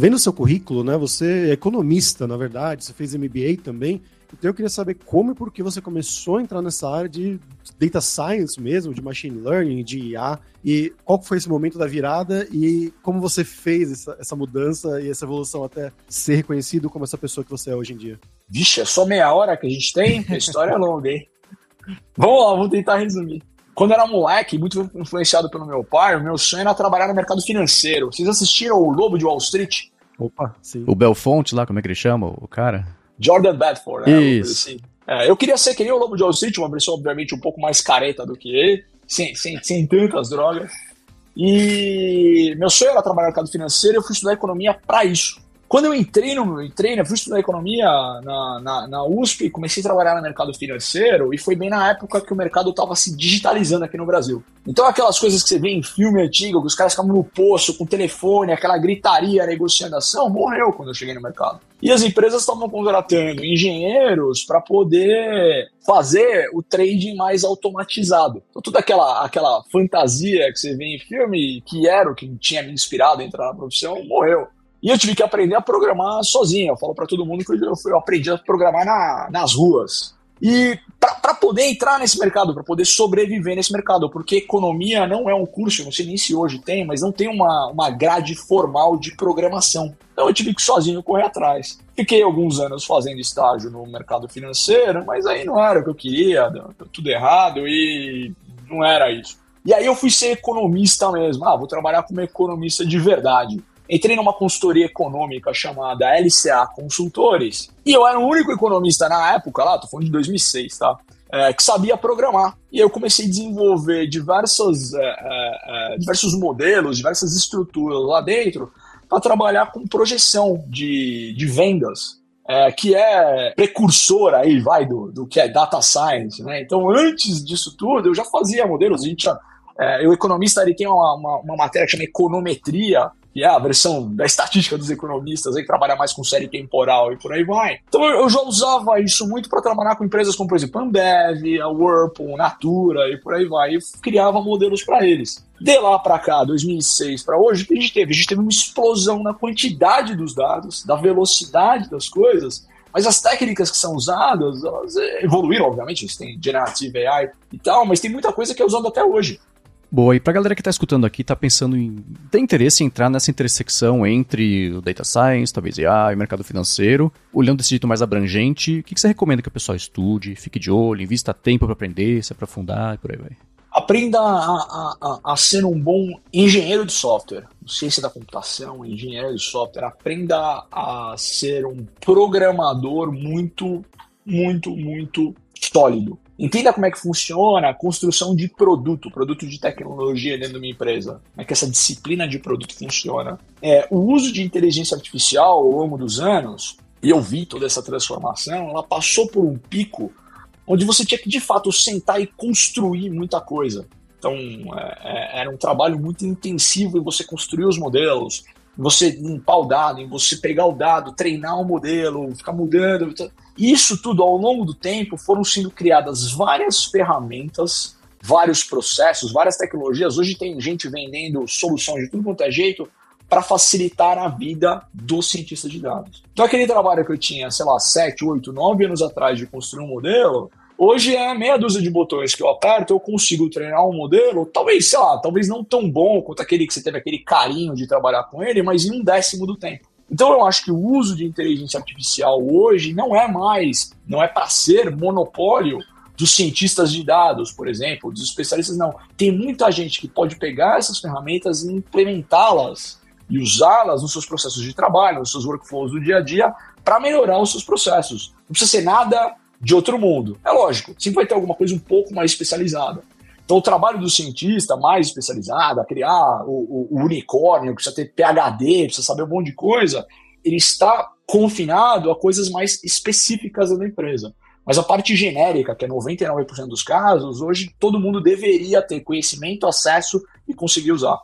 Vendo o seu currículo, né? Você é economista, na verdade, você fez MBA também. Então eu queria saber como e por que você começou a entrar nessa área de data science mesmo, de machine learning, de IA, e qual foi esse momento da virada e como você fez essa, essa mudança e essa evolução até ser reconhecido como essa pessoa que você é hoje em dia. Vixe, é só meia hora que a gente tem? A história é longa, hein? Vamos lá, vou tentar resumir. Quando eu era moleque, muito influenciado pelo meu pai, o meu sonho era trabalhar no mercado financeiro. Vocês assistiram o Lobo de Wall Street? Opa, sim. O Belfont lá, como é que ele chama, o cara? Jordan Bedford, né? Isso. Assim. É, eu queria ser que nem o Lobo de Wall Street, uma versão obviamente um pouco mais careta do que ele, sem, sem, sem tantas drogas. E meu sonho era trabalhar no mercado financeiro e eu fui estudar economia para isso. Quando eu entrei no entrei, né, fui estudar economia na, na, na USP, comecei a trabalhar no mercado financeiro e foi bem na época que o mercado estava se digitalizando aqui no Brasil. Então aquelas coisas que você vê em filme antigo, que os caras ficavam no poço com telefone, aquela gritaria, negociação, morreu quando eu cheguei no mercado. E as empresas estavam contratando engenheiros para poder fazer o trading mais automatizado. Então, toda aquela, aquela fantasia que você vê em filme, que era o que tinha me inspirado a entrar na profissão, morreu. E eu tive que aprender a programar sozinho. Eu falo para todo mundo que eu, eu aprendi a programar na, nas ruas. E para poder entrar nesse mercado, para poder sobreviver nesse mercado, porque economia não é um curso, não sei nem se hoje tem, mas não tem uma, uma grade formal de programação. Então eu tive que sozinho correr atrás. Fiquei alguns anos fazendo estágio no mercado financeiro, mas aí não era o que eu queria, tudo errado e não era isso. E aí eu fui ser economista mesmo. Ah, vou trabalhar como economista de verdade entrei numa consultoria econômica chamada LCA Consultores, e eu era o único economista na época, lá, tô falando de 2006, tá? É, que sabia programar. E eu comecei a desenvolver diversos, é, é, é, diversos modelos, diversas estruturas lá dentro para trabalhar com projeção de, de vendas, é, que é precursor aí, vai, do, do que é data science. Né? Então, antes disso tudo, eu já fazia modelos. A gente já, é, o economista ele tem uma, uma, uma matéria que chama econometria, que é a versão da estatística dos economistas, aí trabalha mais com série temporal e por aí vai. Então eu já usava isso muito para trabalhar com empresas como, por exemplo, Ambev, a Whirlpool, Natura e por aí vai, e criava modelos para eles. De lá para cá, 2006 para hoje, o que a gente teve? A gente teve uma explosão na quantidade dos dados, da velocidade das coisas, mas as técnicas que são usadas, elas evoluíram, obviamente, eles têm Generative AI e tal, mas tem muita coisa que é usada até hoje. Boa, e pra galera que tá escutando aqui, tá pensando em. tem interesse em entrar nessa intersecção entre o data science, talvez AI, mercado financeiro, olhando desse jeito mais abrangente, o que, que você recomenda que o pessoal estude, fique de olho, invista tempo para aprender, se aprofundar e por aí vai? Aprenda a, a, a, ser um bom engenheiro de software, ciência da computação, engenheiro de software. Aprenda a ser um programador muito, muito, muito sólido. Entenda como é que funciona a construção de produto, produto de tecnologia dentro de uma empresa. Como é que essa disciplina de produto funciona. É, o uso de inteligência artificial ao longo dos anos e eu vi toda essa transformação, ela passou por um pico onde você tinha que de fato sentar e construir muita coisa. Então é, é, era um trabalho muito intensivo em você construir os modelos, você limpar o dado, em você pegar o dado, treinar o modelo, ficar mudando. Isso tudo ao longo do tempo foram sendo criadas várias ferramentas, vários processos, várias tecnologias. Hoje tem gente vendendo soluções de tudo quanto é jeito para facilitar a vida do cientista de dados. Então, aquele trabalho que eu tinha, sei lá, 7, 8, 9 anos atrás de construir um modelo, hoje é meia dúzia de botões que eu aperto, eu consigo treinar um modelo, talvez, sei lá, talvez não tão bom quanto aquele que você teve aquele carinho de trabalhar com ele, mas em um décimo do tempo. Então eu acho que o uso de inteligência artificial hoje não é mais, não é para ser monopólio dos cientistas de dados, por exemplo, dos especialistas, não. Tem muita gente que pode pegar essas ferramentas e implementá-las e usá-las nos seus processos de trabalho, nos seus workflows do dia a dia, para melhorar os seus processos. Não precisa ser nada de outro mundo. É lógico, sempre vai ter alguma coisa um pouco mais especializada. Então, o trabalho do cientista mais especializado, a criar o, o, o unicórnio, precisa ter PHD, precisa saber um monte de coisa, ele está confinado a coisas mais específicas da empresa. Mas a parte genérica, que é 99% dos casos, hoje todo mundo deveria ter conhecimento, acesso e conseguir usar.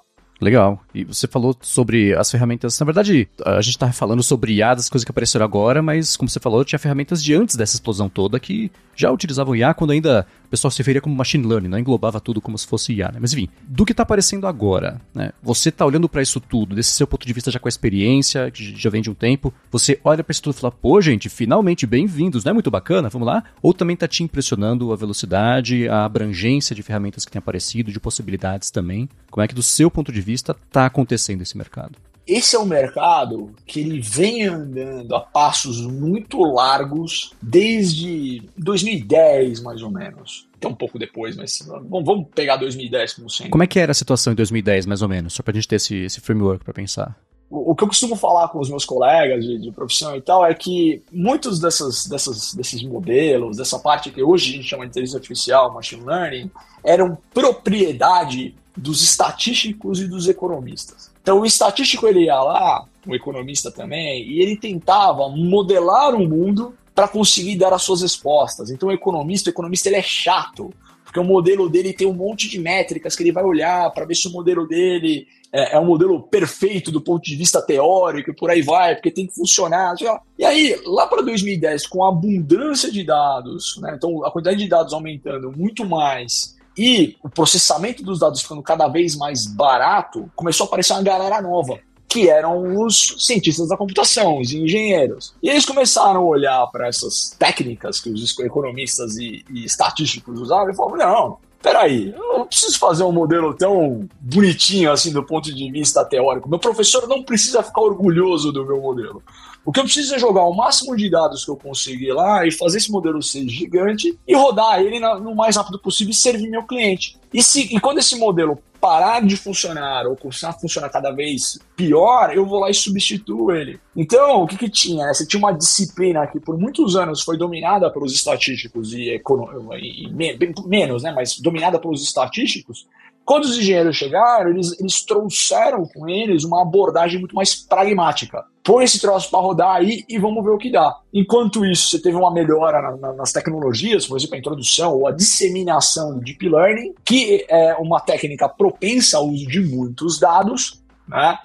Legal. E você falou sobre as ferramentas. Na verdade, a gente tá falando sobre IA das coisas que apareceram agora, mas como você falou, tinha ferramentas de antes dessa explosão toda que já utilizavam IA quando ainda pessoal se referia como machine learning, não englobava tudo como se fosse IA. Né? Mas enfim, do que está aparecendo agora, né? Você está olhando para isso tudo, desse seu ponto de vista já com a experiência, que já vem de um tempo, você olha para isso tudo e fala, pô, gente, finalmente bem-vindos, não é muito bacana? Vamos lá? Ou também está te impressionando a velocidade, a abrangência de ferramentas que tem aparecido, de possibilidades também? Como é que do seu ponto de vista está acontecendo esse mercado? Esse é um mercado que ele vem andando a passos muito largos desde 2010, mais ou menos. Até um pouco depois, mas vamos pegar 2010 como sempre. Como é que era a situação em 2010, mais ou menos? Só para a gente ter esse, esse framework para pensar. O, o, que eu costumo falar com os meus colegas de, de, profissão e tal é que muitos dessas, dessas, desses modelos, dessa parte que hoje a gente chama de inteligência artificial, machine learning, eram propriedade dos estatísticos e dos economistas. Então o estatístico ele ia lá, um economista também, e ele tentava modelar um mundo para conseguir dar as suas respostas. Então o economista, o economista ele é chato, porque o modelo dele tem um monte de métricas que ele vai olhar para ver se o modelo dele é, é, um modelo perfeito do ponto de vista teórico e por aí vai, porque tem que funcionar. E aí, lá para 2010, com a abundância de dados, né, então a quantidade de dados aumentando muito mais e o processamento dos dados ficando cada vez mais barato, começou a aparecer uma galera nova, que eram os cientistas da computação, os engenheiros. E eles começaram a olhar para essas técnicas que os economistas e, e estatísticos usavam e falaram: não, peraí, eu não preciso fazer um modelo tão bonitinho assim do ponto de vista teórico. Meu professor não precisa ficar orgulhoso do meu modelo. O que eu preciso é jogar o máximo de dados que eu conseguir lá e fazer esse modelo ser gigante e rodar ele no mais rápido possível e servir meu cliente. E, se, e quando esse modelo parar de funcionar ou começar a funcionar cada vez pior, eu vou lá e substituo ele. Então, o que, que tinha? Você tinha uma disciplina que por muitos anos foi dominada pelos estatísticos e, e, e menos, né? Mas dominada pelos estatísticos. Quando os engenheiros chegaram, eles, eles trouxeram com eles uma abordagem muito mais pragmática põe esse troço para rodar aí e vamos ver o que dá. Enquanto isso, você teve uma melhora na, na, nas tecnologias, por exemplo, a introdução ou a disseminação do Deep Learning, que é uma técnica propensa ao uso de muitos dados, né?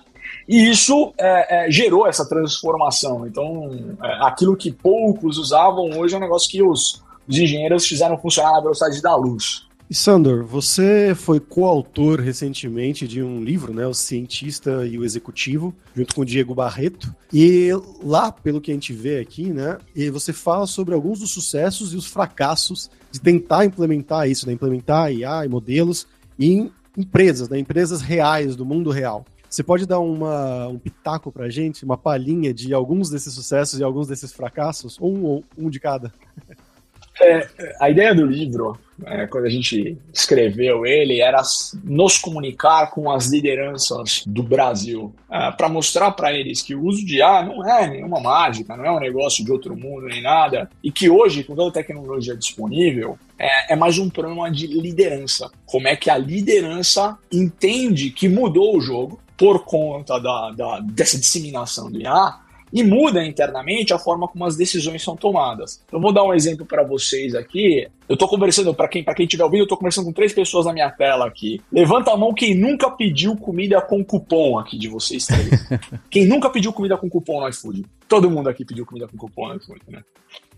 E isso é, é, gerou essa transformação. Então, é, aquilo que poucos usavam hoje é um negócio que os, os engenheiros fizeram funcionar na velocidade da luz. E Sandor, você foi coautor recentemente de um livro, né, O Cientista e o Executivo, junto com o Diego Barreto. E lá, pelo que a gente vê aqui, né, você fala sobre alguns dos sucessos e os fracassos de tentar implementar isso, né, implementar IA e modelos em empresas, né, empresas reais do mundo real. Você pode dar uma, um pitaco pra gente, uma palhinha de alguns desses sucessos e alguns desses fracassos? Ou um, um de cada? É, a ideia do livro, é, quando a gente escreveu ele, era nos comunicar com as lideranças do Brasil, é, para mostrar para eles que o uso de ar não é nenhuma mágica, não é um negócio de outro mundo nem nada, e que hoje, com toda a tecnologia disponível, é, é mais um problema de liderança. Como é que a liderança entende que mudou o jogo por conta da, da dessa disseminação do IA e muda internamente a forma como as decisões são tomadas. Eu vou dar um exemplo para vocês aqui. Eu estou conversando, para quem, quem tiver ouvindo, eu estou conversando com três pessoas na minha tela aqui. Levanta a mão quem nunca pediu comida com cupom aqui de vocês três. quem nunca pediu comida com cupom no iFood? Todo mundo aqui pediu comida com cupom no iFood, né?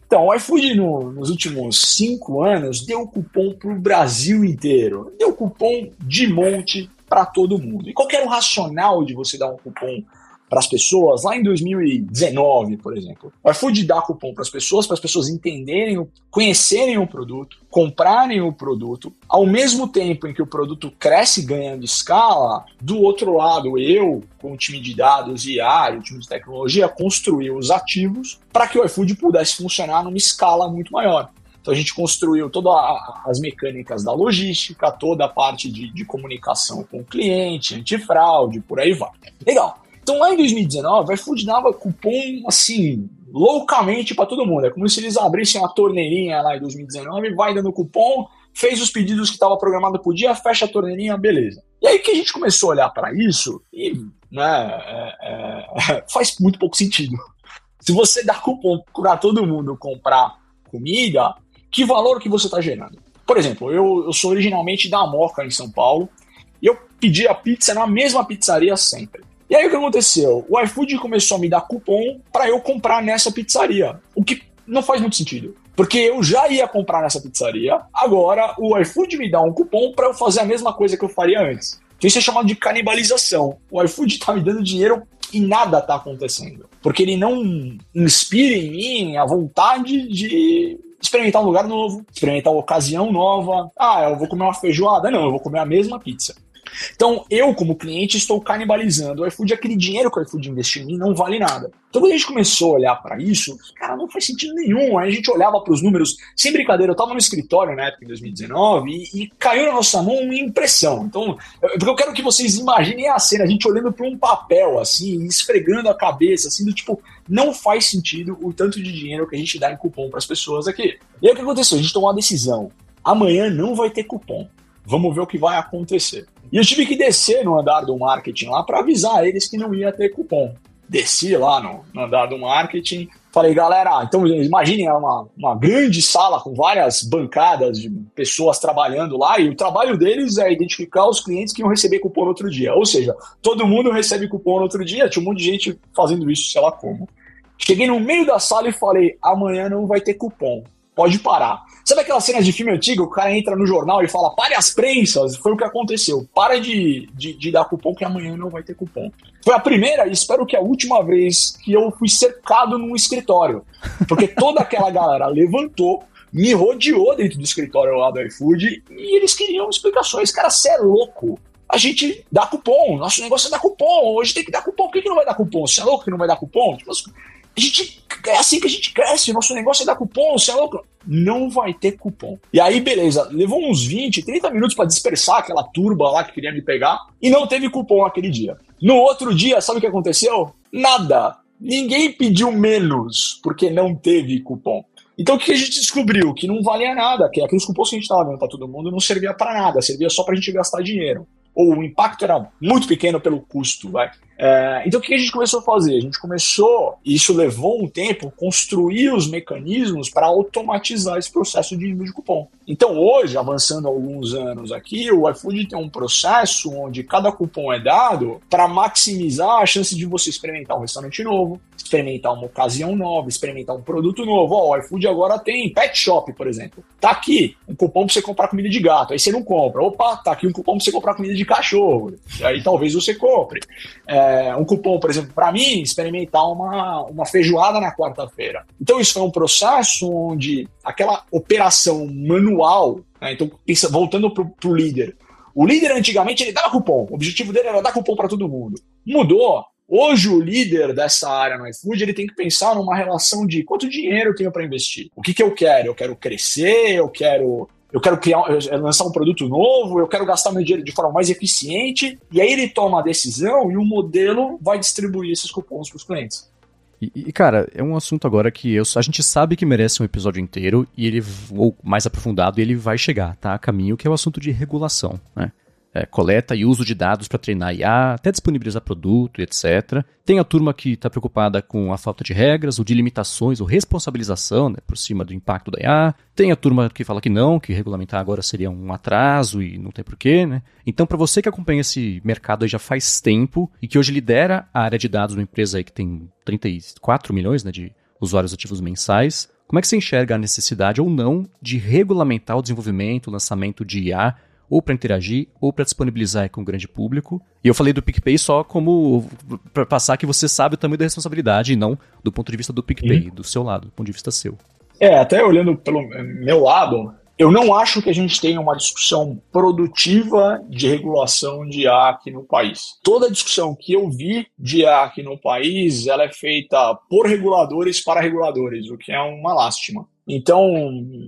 Então, o iFood no, nos últimos cinco anos deu cupom para o Brasil inteiro. Deu cupom de monte para todo mundo. E qual era o racional de você dar um cupom para as pessoas lá em 2019, por exemplo. O iFood dá cupom para as pessoas, para as pessoas entenderem, conhecerem o produto, comprarem o produto, ao mesmo tempo em que o produto cresce ganhando escala, do outro lado, eu, com o time de dados e área, o time de tecnologia, construir os ativos para que o iFood pudesse funcionar numa escala muito maior. Então a gente construiu todas as mecânicas da logística, toda a parte de, de comunicação com o cliente, antifraude, por aí vai. Legal. Então lá em 2019, o iFood dava cupom assim, loucamente para todo mundo. É como se eles abrissem uma torneirinha lá em 2019, vai dando cupom, fez os pedidos que estava programado por dia, fecha a torneirinha, beleza. E aí que a gente começou a olhar para isso e né, é, é, faz muito pouco sentido. Se você dá cupom para todo mundo comprar comida, que valor que você está gerando? Por exemplo, eu, eu sou originalmente da Moca, em São Paulo, e eu pedi a pizza na mesma pizzaria sempre. E aí o que aconteceu? O iFood começou a me dar cupom para eu comprar nessa pizzaria, o que não faz muito sentido. Porque eu já ia comprar nessa pizzaria, agora o iFood me dá um cupom para eu fazer a mesma coisa que eu faria antes. Então isso é chamado de canibalização. O iFood está me dando dinheiro e nada está acontecendo. Porque ele não inspira em mim a vontade de experimentar um lugar novo, experimentar uma ocasião nova. Ah, eu vou comer uma feijoada? Não, eu vou comer a mesma pizza. Então, eu, como cliente, estou canibalizando o iFood, aquele dinheiro que o iFood investiu em mim não vale nada. Então, quando a gente começou a olhar para isso, cara, não faz sentido nenhum. Aí a gente olhava para os números, sem brincadeira, eu estava no escritório na época, em 2019, e, e, caiu na nossa mão uma impressão. Então, porque eu quero que vocês imaginem a cena, a gente olhando para um papel, assim, esfregando a cabeça, assim, do tipo, não faz sentido o tanto de dinheiro que a gente dá em cupom para as pessoas aqui. E aí o que aconteceu? A gente tomou uma decisão. Amanhã não vai ter cupom. Vamos ver o que vai acontecer. E eu tive que descer no andar do marketing lá para avisar eles que não ia ter cupom. Desci lá no, no andar do marketing, falei, galera, então imaginem é uma, uma grande sala com várias bancadas de pessoas trabalhando lá, e o trabalho deles é identificar os clientes que iam receber cupom no outro dia. Ou seja, todo mundo recebe cupom no outro dia, tinha um monte de gente fazendo isso, sei lá como. Cheguei no meio da sala e falei, amanhã não vai ter cupom pode parar. Sabe aquela cena de filme antigo? O cara entra no jornal e fala, pare as prensas. Foi o que aconteceu. Para de, de, de, dar cupom, que amanhã não vai ter cupom. Foi a primeira e espero que a última vez que eu fui cercado num escritório. Porque toda aquela galera levantou, me rodeou dentro do escritório lá do iFood e eles queriam explicações. Cara, você é louco. A gente dá cupom, nosso negócio é dar cupom. Hoje tem que dar cupom. Por que, que não vai dar cupom? Você é louco que não vai dar cupom? Tipo, a gente, é assim que a gente cresce, nosso negócio é dar cupom, você é louco? Não vai ter cupom. E aí, beleza, levou uns 20, 30 minutos para dispersar aquela turba lá que queria me pegar e não teve cupom aquele dia. No outro dia, sabe o que aconteceu? Nada. Ninguém pediu menos porque não teve cupom. Então o que a gente descobriu? Que não valia nada, que aqueles cupons que a gente estava dando para todo mundo não servia para nada, servia só para a gente gastar dinheiro. Ou o impacto era muito pequeno pelo custo, vai. É, então o que a gente começou a fazer? A gente começou, e isso levou um tempo, construir os mecanismos para automatizar esse processo de envio de cupom. Então hoje, avançando alguns anos aqui, o iFood tem um processo onde cada cupom é dado para maximizar a chance de você experimentar um restaurante novo, experimentar uma ocasião nova, experimentar um produto novo. Ó, o iFood agora tem pet shop, por exemplo. Tá aqui um cupom para você comprar comida de gato, aí você não compra. Opa, tá aqui um cupom para você comprar comida de cachorro, aí talvez você compre. É, é, um cupom, por exemplo, para mim, experimentar uma, uma feijoada na quarta-feira. Então, isso foi um processo onde aquela operação manual, né, então, pensa, voltando para o líder, o líder antigamente ele dava cupom, o objetivo dele era dar cupom para todo mundo. Mudou. Hoje, o líder dessa área no iFood ele tem que pensar numa relação de quanto dinheiro eu tenho para investir. O que, que eu quero? Eu quero crescer, eu quero eu quero criar, lançar um produto novo, eu quero gastar meu dinheiro de forma mais eficiente, e aí ele toma a decisão e o modelo vai distribuir esses cupons para os clientes. E, e, cara, é um assunto agora que eu, a gente sabe que merece um episódio inteiro e ele ou mais aprofundado ele vai chegar, tá? A caminho que é o assunto de regulação, né? É, coleta e uso de dados para treinar IA, até disponibilizar produto, etc. Tem a turma que está preocupada com a falta de regras, ou de limitações, ou responsabilização né, por cima do impacto da IA. Tem a turma que fala que não, que regulamentar agora seria um atraso e não tem porquê. Né? Então, para você que acompanha esse mercado já faz tempo e que hoje lidera a área de dados uma empresa aí que tem 34 milhões né, de usuários ativos mensais, como é que você enxerga a necessidade ou não de regulamentar o desenvolvimento, o lançamento de IA ou para interagir, ou para disponibilizar com o grande público. E eu falei do PicPay só como para passar que você sabe o tamanho da responsabilidade e não do ponto de vista do PicPay, uhum. do seu lado, do ponto de vista seu. É, até olhando pelo meu lado, eu não acho que a gente tenha uma discussão produtiva de regulação de IA aqui no país. Toda a discussão que eu vi de IA aqui no país, ela é feita por reguladores para reguladores, o que é uma lástima. Então,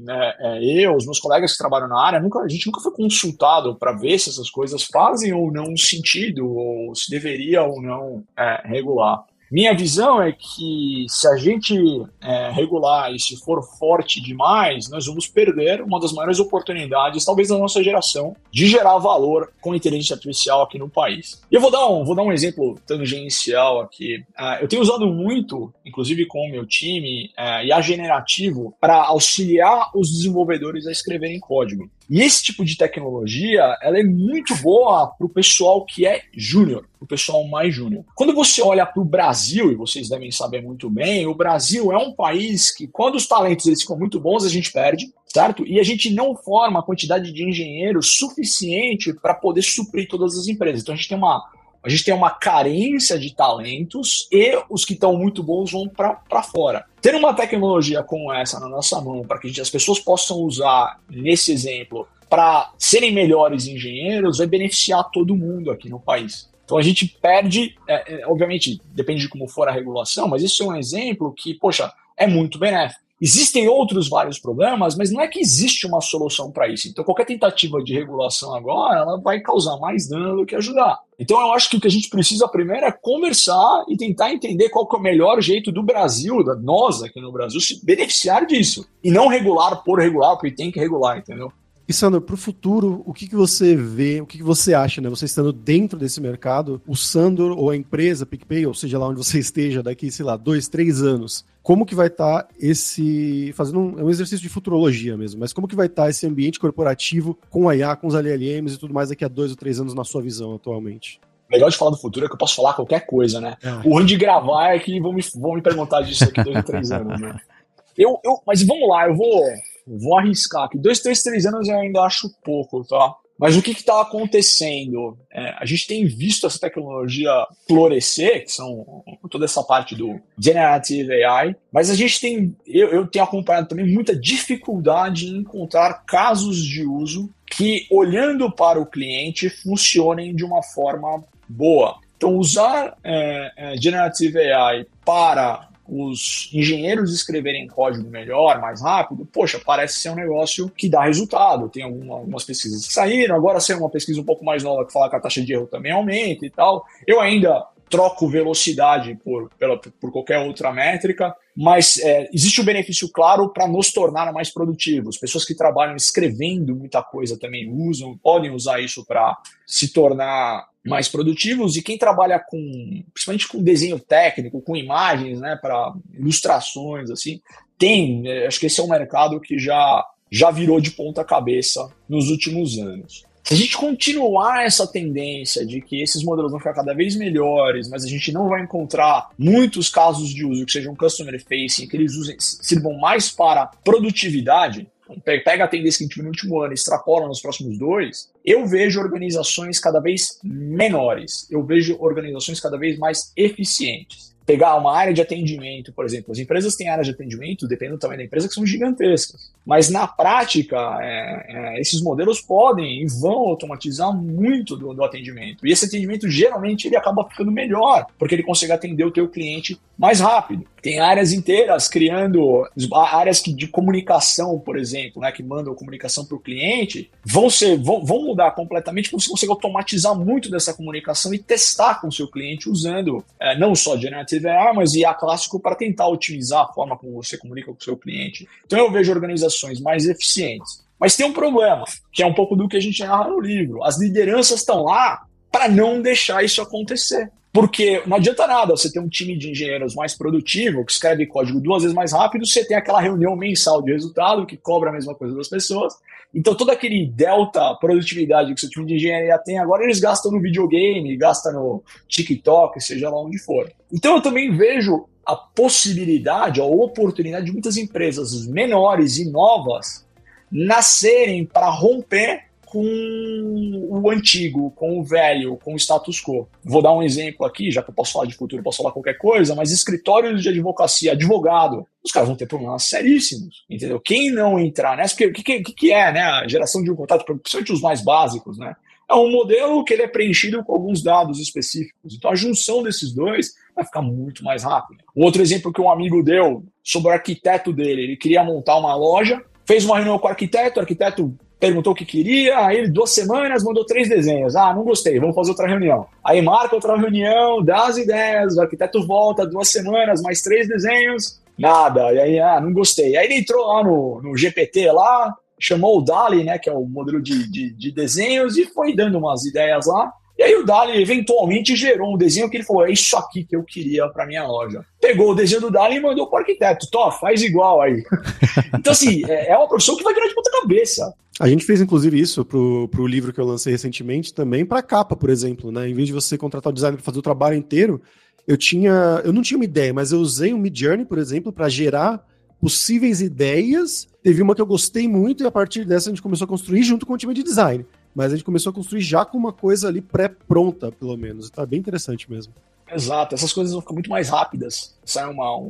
é, é, eu, os meus colegas que trabalham na área, nunca, a gente nunca foi consultado para ver se essas coisas fazem ou não sentido, ou se deveria ou não é, regular. Minha visão é que se a gente é, regular e se for forte demais, nós vamos perder uma das maiores oportunidades, talvez da nossa geração, de gerar valor com inteligência artificial aqui no país. E eu vou dar um, vou dar um exemplo tangencial aqui. Uh, eu tenho usado muito, inclusive com o meu time, IA generativo para auxiliar os desenvolvedores a escreverem código. E esse tipo de tecnologia, ela é muito boa para o pessoal que é júnior, o pessoal mais júnior. Quando você olha para o Brasil, e vocês devem saber muito bem, o Brasil é um país que, quando os talentos eles ficam muito bons, a gente perde, certo? E a gente não forma a quantidade de engenheiros suficiente para poder suprir todas as empresas. Então a gente tem uma a gente tem uma carência de talentos e os que estão muito bons vão para fora. Ter uma tecnologia como essa na nossa mão, para que as pessoas possam usar, nesse exemplo, para serem melhores engenheiros, vai beneficiar todo mundo aqui no país. Então a gente perde, é, é, obviamente, depende de como for a regulação, mas isso é um exemplo que, poxa, é muito benéfico. Existem outros vários problemas, mas não é que existe uma solução para isso. Então, qualquer tentativa de regulação agora, ela vai causar mais dano do que ajudar. Então, eu acho que o que a gente precisa primeiro é conversar e tentar entender qual é o melhor jeito do Brasil, da nós aqui no Brasil, se beneficiar disso. E não regular por regular, porque tem que regular, entendeu? E Sandro, para o futuro, o que, que você vê, o que, que você acha, né? Você estando dentro desse mercado, o Sandro ou a empresa PicPay, ou seja lá onde você esteja daqui, sei lá, dois, três anos, como que vai estar tá esse. Fazendo um, é um, exercício de futurologia mesmo, mas como que vai estar tá esse ambiente corporativo com a IA, com os LLMs e tudo mais daqui a dois ou três anos na sua visão atualmente? legal de falar do futuro é que eu posso falar qualquer coisa, né? É. O ruim de gravar é que vão me, vão me perguntar disso aqui dois ou três anos, né? Eu, eu, mas vamos lá, eu vou, vou arriscar aqui. Dois, três, três anos eu ainda acho pouco, tá? Mas o que está acontecendo? É, a gente tem visto essa tecnologia florescer, que são toda essa parte do Generative AI, mas a gente tem, eu, eu tenho acompanhado também muita dificuldade em encontrar casos de uso que, olhando para o cliente, funcionem de uma forma boa. Então, usar é, é, Generative AI para os engenheiros escreverem código melhor, mais rápido, poxa, parece ser um negócio que dá resultado. Tem alguma, algumas pesquisas que saíram, agora saiu uma pesquisa um pouco mais nova que fala que a taxa de erro também aumenta e tal. Eu ainda troco velocidade por, pela, por qualquer outra métrica, mas é, existe um benefício claro para nos tornar mais produtivos. Pessoas que trabalham escrevendo muita coisa também usam, podem usar isso para se tornar mais produtivos. E quem trabalha com, principalmente com desenho técnico, com imagens, né, para ilustrações, assim, tem. É, acho que esse é um mercado que já já virou de ponta cabeça nos últimos anos. Se a gente continuar essa tendência de que esses modelos vão ficar cada vez melhores, mas a gente não vai encontrar muitos casos de uso que sejam customer facing, que eles usem, sirvam mais para produtividade, pega a tendência que a gente viu no último ano e extrapola nos próximos dois, eu vejo organizações cada vez menores, eu vejo organizações cada vez mais eficientes. Pegar uma área de atendimento, por exemplo, as empresas têm áreas de atendimento, dependendo também da empresa, que são gigantescas. Mas na prática, é, é, esses modelos podem e vão automatizar muito do, do, atendimento. E esse atendimento geralmente ele acaba ficando melhor, porque ele consegue atender o teu cliente mais rápido. Tem áreas inteiras criando áreas que, de comunicação, por exemplo, né, que mandam comunicação para o cliente, vão ser vão, vão mudar completamente, porque você consegue automatizar muito dessa comunicação e testar com o seu cliente usando é, não só Generative AI, mas IA clássico para tentar otimizar a forma como você comunica com o seu cliente. Então eu vejo organizações mais eficientes Mas tem um problema, que é um pouco do que a gente narra no livro. As lideranças estão lá para não deixar isso acontecer. Porque não adianta nada você ter um time de engenheiros mais produtivo, que escreve código duas vezes mais rápido, você tem aquela reunião mensal de resultado que cobra a mesma coisa das pessoas. Então, todo aquele delta produtividade que seu time de engenharia tem agora, eles gastam no videogame, gastam no TikTok, seja lá onde for. Então, eu também vejo a possibilidade, a oportunidade de muitas empresas menores e novas nascerem para romper com o antigo, com o velho, com o status quo. Vou dar um exemplo aqui, já que eu posso falar de futuro, posso falar qualquer coisa, mas escritórios de advocacia, advogado, os caras vão ter problemas seríssimos, entendeu? Quem não entrar nessa, porque o que, que, que é, né, a geração de um contato, principalmente os mais básicos, né? É um modelo que ele é preenchido com alguns dados específicos. Então a junção desses dois vai ficar muito mais rápida. Outro exemplo que um amigo deu sobre o arquiteto dele, ele queria montar uma loja, fez uma reunião com o arquiteto, o arquiteto perguntou o que queria, aí ele duas semanas mandou três desenhos. Ah, não gostei, vamos fazer outra reunião. Aí marca outra reunião, dá as ideias, o arquiteto volta duas semanas, mais três desenhos, nada. E aí, ah, não gostei. Aí ele entrou lá no, no GPT lá, chamou o Dali, né, que é o modelo de, de, de desenhos, e foi dando umas ideias lá. E aí o Dali eventualmente gerou um desenho que ele falou: é isso aqui que eu queria para minha loja. Pegou o desenho do Dali e mandou para o arquiteto: Tó, faz igual aí. então, assim, é, é uma profissão que vai virar de ponta cabeça. A gente fez, inclusive, isso pro, pro livro que eu lancei recentemente também, para capa, por exemplo, né? Em vez de você contratar o designer para fazer o trabalho inteiro, eu tinha. Eu não tinha uma ideia, mas eu usei o Mid Journey, por exemplo, para gerar possíveis ideias. Teve uma que eu gostei muito, e a partir dessa a gente começou a construir junto com o time de design. Mas a gente começou a construir já com uma coisa ali pré-pronta, pelo menos. Tá bem interessante mesmo. Exato, essas coisas vão ficar muito mais rápidas. Saiu uma, um,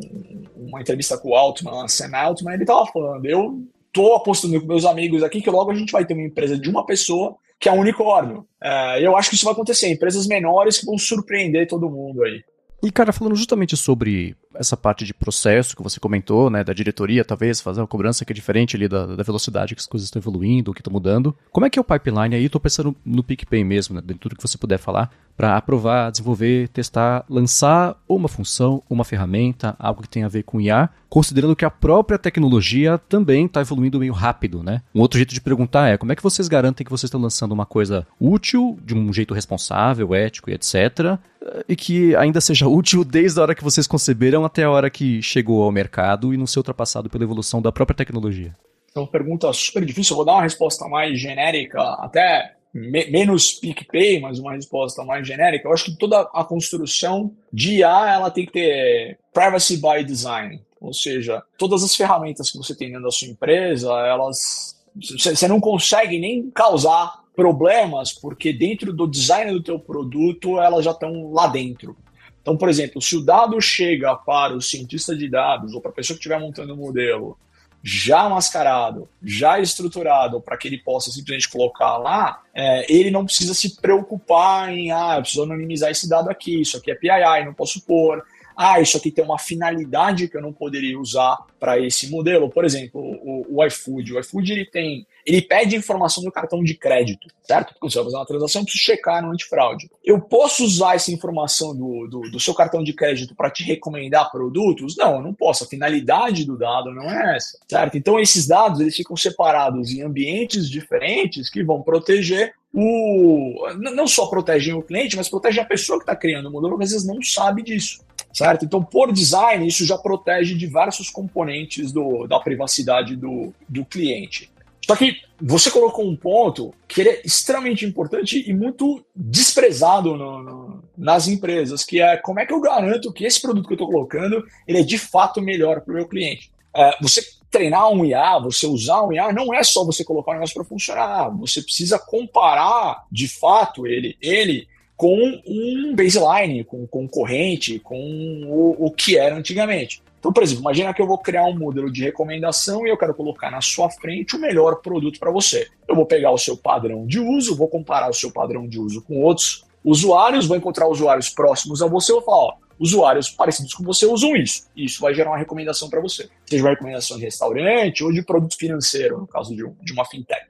uma entrevista com o Altman, Sam Altman, ele tava falando, eu tô apostando com meus amigos aqui que logo a gente vai ter uma empresa de uma pessoa que é um unicórnio. É, eu acho que isso vai acontecer, empresas menores que vão surpreender todo mundo aí. E, cara, falando justamente sobre essa parte de processo que você comentou, né, da diretoria, talvez, fazer uma cobrança que é diferente ali da, da velocidade que as coisas estão evoluindo, que estão mudando. Como é que é o pipeline aí? Estou pensando no PicPay mesmo, né, de tudo que você puder falar, para aprovar, desenvolver, testar, lançar uma função, uma ferramenta, algo que tenha a ver com IA, considerando que a própria tecnologia também está evoluindo meio rápido, né? Um outro jeito de perguntar é como é que vocês garantem que vocês estão lançando uma coisa útil, de um jeito responsável, ético e etc., e que ainda seja útil desde a hora que vocês conceberam até a hora que chegou ao mercado e não ser ultrapassado pela evolução da própria tecnologia? Então, pergunta super difícil. Eu vou dar uma resposta mais genérica, até me menos PicPay, mas uma resposta mais genérica. Eu acho que toda a construção de IA ela tem que ter privacy by design, ou seja, todas as ferramentas que você tem dentro da sua empresa, elas você não consegue nem causar problemas porque dentro do design do teu produto elas já estão lá dentro. Então, por exemplo, se o dado chega para o cientista de dados ou para a pessoa que estiver montando o modelo já mascarado, já estruturado, para que ele possa simplesmente colocar lá, é, ele não precisa se preocupar em, ah, eu preciso anonimizar esse dado aqui, isso aqui é PII, não posso pôr, ah, isso aqui tem uma finalidade que eu não poderia usar para esse modelo. Por exemplo, o, o iFood. O iFood ele tem, ele pede informação do cartão de crédito, certo? Porque você vai fazer uma transação, eu preciso checar no antifraude. Eu posso usar essa informação do, do, do seu cartão de crédito para te recomendar produtos? Não, eu não posso. A finalidade do dado não é essa, certo? Então esses dados eles ficam separados em ambientes diferentes que vão proteger o não só protegem o cliente, mas protegem a pessoa que está criando o modelo, às vezes não sabe disso certo? Então, por design, isso já protege diversos componentes do, da privacidade do, do cliente. Só que você colocou um ponto que é extremamente importante e muito desprezado no, no, nas empresas, que é como é que eu garanto que esse produto que eu estou colocando ele é de fato melhor para o meu cliente. É, você treinar um IA, você usar um IA, não é só você colocar um negócio para funcionar. Você precisa comparar de fato ele, ele com um baseline, com um concorrente, com o, o que era antigamente. Então, por exemplo, imagina que eu vou criar um modelo de recomendação e eu quero colocar na sua frente o melhor produto para você. Eu vou pegar o seu padrão de uso, vou comparar o seu padrão de uso com outros usuários, vou encontrar usuários próximos a você e vou falar, ó, usuários parecidos com você usam isso. Isso vai gerar uma recomendação para você. Seja uma recomendação de restaurante ou de produto financeiro, no caso de, de uma fintech.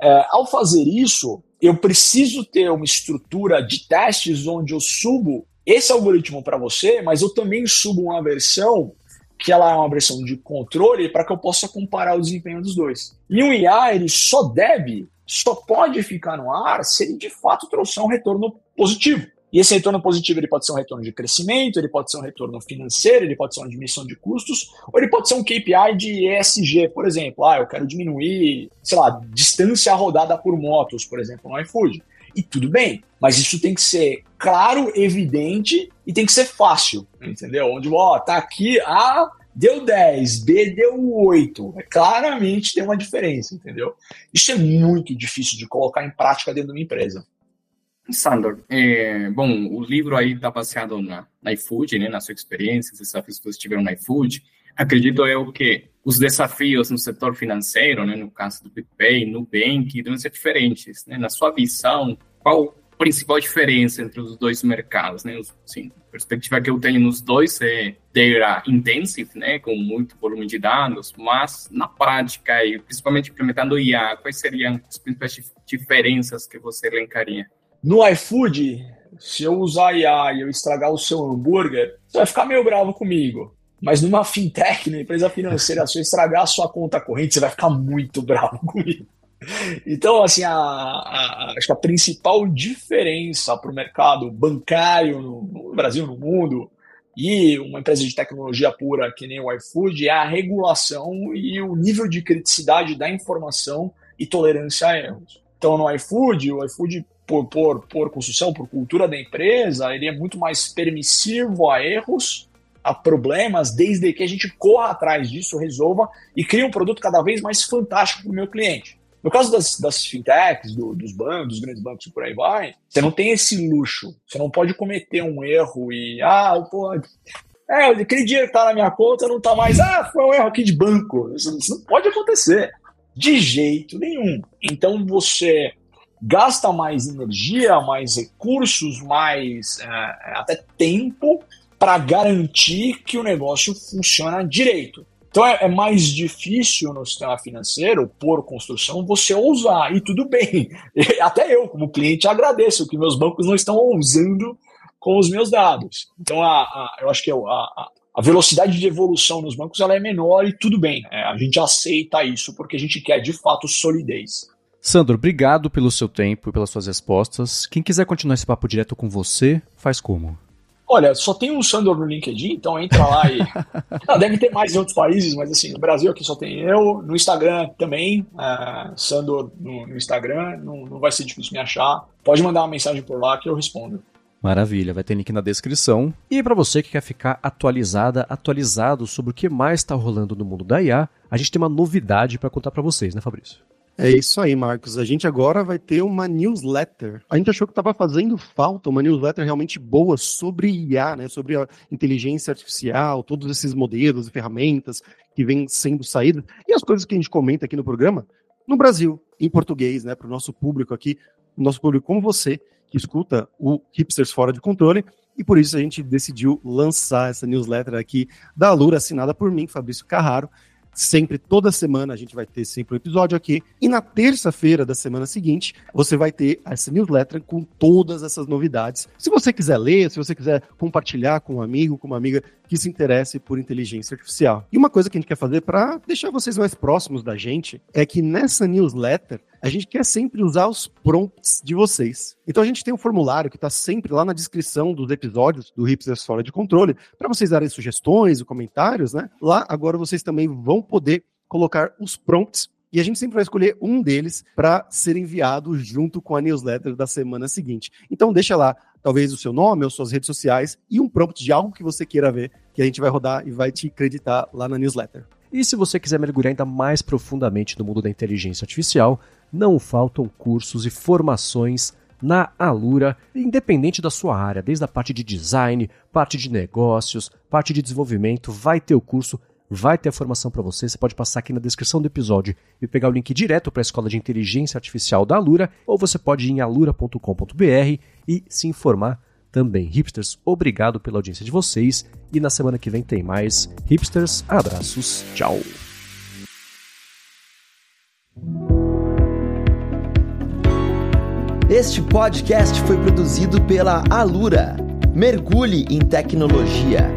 É, ao fazer isso, eu preciso ter uma estrutura de testes onde eu subo esse algoritmo para você, mas eu também subo uma versão que ela é uma versão de controle para que eu possa comparar o desempenho dos dois. E um IA, ele só deve, só pode ficar no ar se ele de fato trouxer um retorno positivo. E esse retorno positivo ele pode ser um retorno de crescimento, ele pode ser um retorno financeiro, ele pode ser uma diminuição de custos, ou ele pode ser um KPI de ESG, por exemplo. Ah, eu quero diminuir, sei lá, distância rodada por motos, por exemplo, no iFood. E tudo bem, mas isso tem que ser claro, evidente e tem que ser fácil, entendeu? Onde, ó, tá aqui, A deu 10, B deu 8. É, claramente tem uma diferença, entendeu? Isso é muito difícil de colocar em prática dentro de uma empresa. Sandor, é, bom, o livro aí está baseado na, na iFood, né, na sua experiência, os desafios que vocês tiveram na iFood. Acredito eu que os desafios no setor financeiro, né, no caso do PicPay, Nubank, devem ser diferentes. Né? Na sua visão, qual a principal diferença entre os dois mercados? Né? A perspectiva que eu tenho nos dois é data intensive, né, com muito volume de dados, mas na prática, e principalmente implementando IA, quais seriam as principais diferenças que você elencaria? No iFood, se eu usar IA e eu estragar o seu hambúrguer, você vai ficar meio bravo comigo. Mas numa fintech, na empresa financeira, se eu estragar a sua conta corrente, você vai ficar muito bravo comigo. Então, assim, a, a, acho que a principal diferença para o mercado bancário no, no, Brasil, no mundo, e uma empresa de tecnologia pura que nem o iFood, é a regulação e o nível de criticidade da informação e tolerância a erros. Então, no iFood, o iFood por, por, por construção, por cultura da empresa, ele é muito mais permissivo a erros, a problemas, desde que a gente corra atrás disso, resolva e crie um produto cada vez mais fantástico para o meu cliente. No caso das, das fintechs, do, dos bancos, dos grandes bancos e por aí vai, você não tem esse luxo. Você não pode cometer um erro e, ah, pô, é, aquele dinheiro que tá na minha conta não tá mais, ah, foi um erro aqui de banco. Isso, isso não pode acontecer. De jeito nenhum. Então você gasta mais energia, mais recursos, mais é, até tempo para garantir que o negócio funciona direito. Então é, é, mais difícil no sistema financeiro, por construção, você ousar, e tudo bem. Até eu, como cliente, agradeço que meus bancos não estão ousando com os meus dados. Então a, a, eu acho que a, a, velocidade de evolução nos bancos ela é menor e tudo bem. Né? A gente aceita isso porque a gente quer de fato solidez. Sandro, obrigado pelo seu tempo e pelas suas respostas. Quem quiser continuar esse papo direto com você, faz como? Olha, só tem um Sandor no LinkedIn, então entra lá e. ah, deve ter mais em outros países, mas assim, no Brasil aqui só tem eu. No Instagram também, uh, Sandor no, no Instagram, não, não vai ser difícil me achar. Pode mandar uma mensagem por lá que eu respondo. Maravilha, vai ter link na descrição. E para você que quer ficar atualizada, atualizado sobre o que mais está rolando no mundo da IA, a gente tem uma novidade para contar para vocês, né, Fabrício? É isso aí, Marcos. A gente agora vai ter uma newsletter. A gente achou que estava fazendo falta uma newsletter realmente boa sobre IA, né? Sobre a inteligência artificial, todos esses modelos e ferramentas que vêm sendo saídas e as coisas que a gente comenta aqui no programa no Brasil, em português, né? Para o nosso público aqui, nosso público como você que escuta o Hipsters Fora de Controle. E por isso a gente decidiu lançar essa newsletter aqui da Alura, assinada por mim, Fabrício Carraro Sempre, toda semana, a gente vai ter sempre um episódio aqui. E na terça-feira da semana seguinte, você vai ter essa newsletter com todas essas novidades. Se você quiser ler, se você quiser compartilhar com um amigo, com uma amiga que se interesse por inteligência artificial. E uma coisa que a gente quer fazer para deixar vocês mais próximos da gente é que nessa newsletter a gente quer sempre usar os prompts de vocês. Então a gente tem um formulário que está sempre lá na descrição dos episódios do Hipsters Fora de Controle, para vocês darem sugestões comentários, né? Lá agora vocês também vão poder colocar os prompts e a gente sempre vai escolher um deles para ser enviado junto com a newsletter da semana seguinte. Então deixa lá, talvez o seu nome ou suas redes sociais e um prompt de algo que você queira ver, que a gente vai rodar e vai te acreditar lá na newsletter. E se você quiser mergulhar ainda mais profundamente no mundo da inteligência artificial, não faltam cursos e formações na Alura, independente da sua área, desde a parte de design, parte de negócios, parte de desenvolvimento, vai ter o curso, vai ter a formação para você. Você pode passar aqui na descrição do episódio e pegar o link direto para a Escola de Inteligência Artificial da Alura, ou você pode ir em alura.com.br e se informar também. Hipsters, obrigado pela audiência de vocês e na semana que vem tem mais. Hipsters, abraços, tchau. Este podcast foi produzido pela Alura. Mergulhe em tecnologia.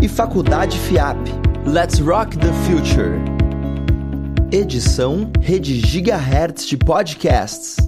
e Faculdade FIAP. Let's Rock the Future. Edição Rede Gigahertz de Podcasts.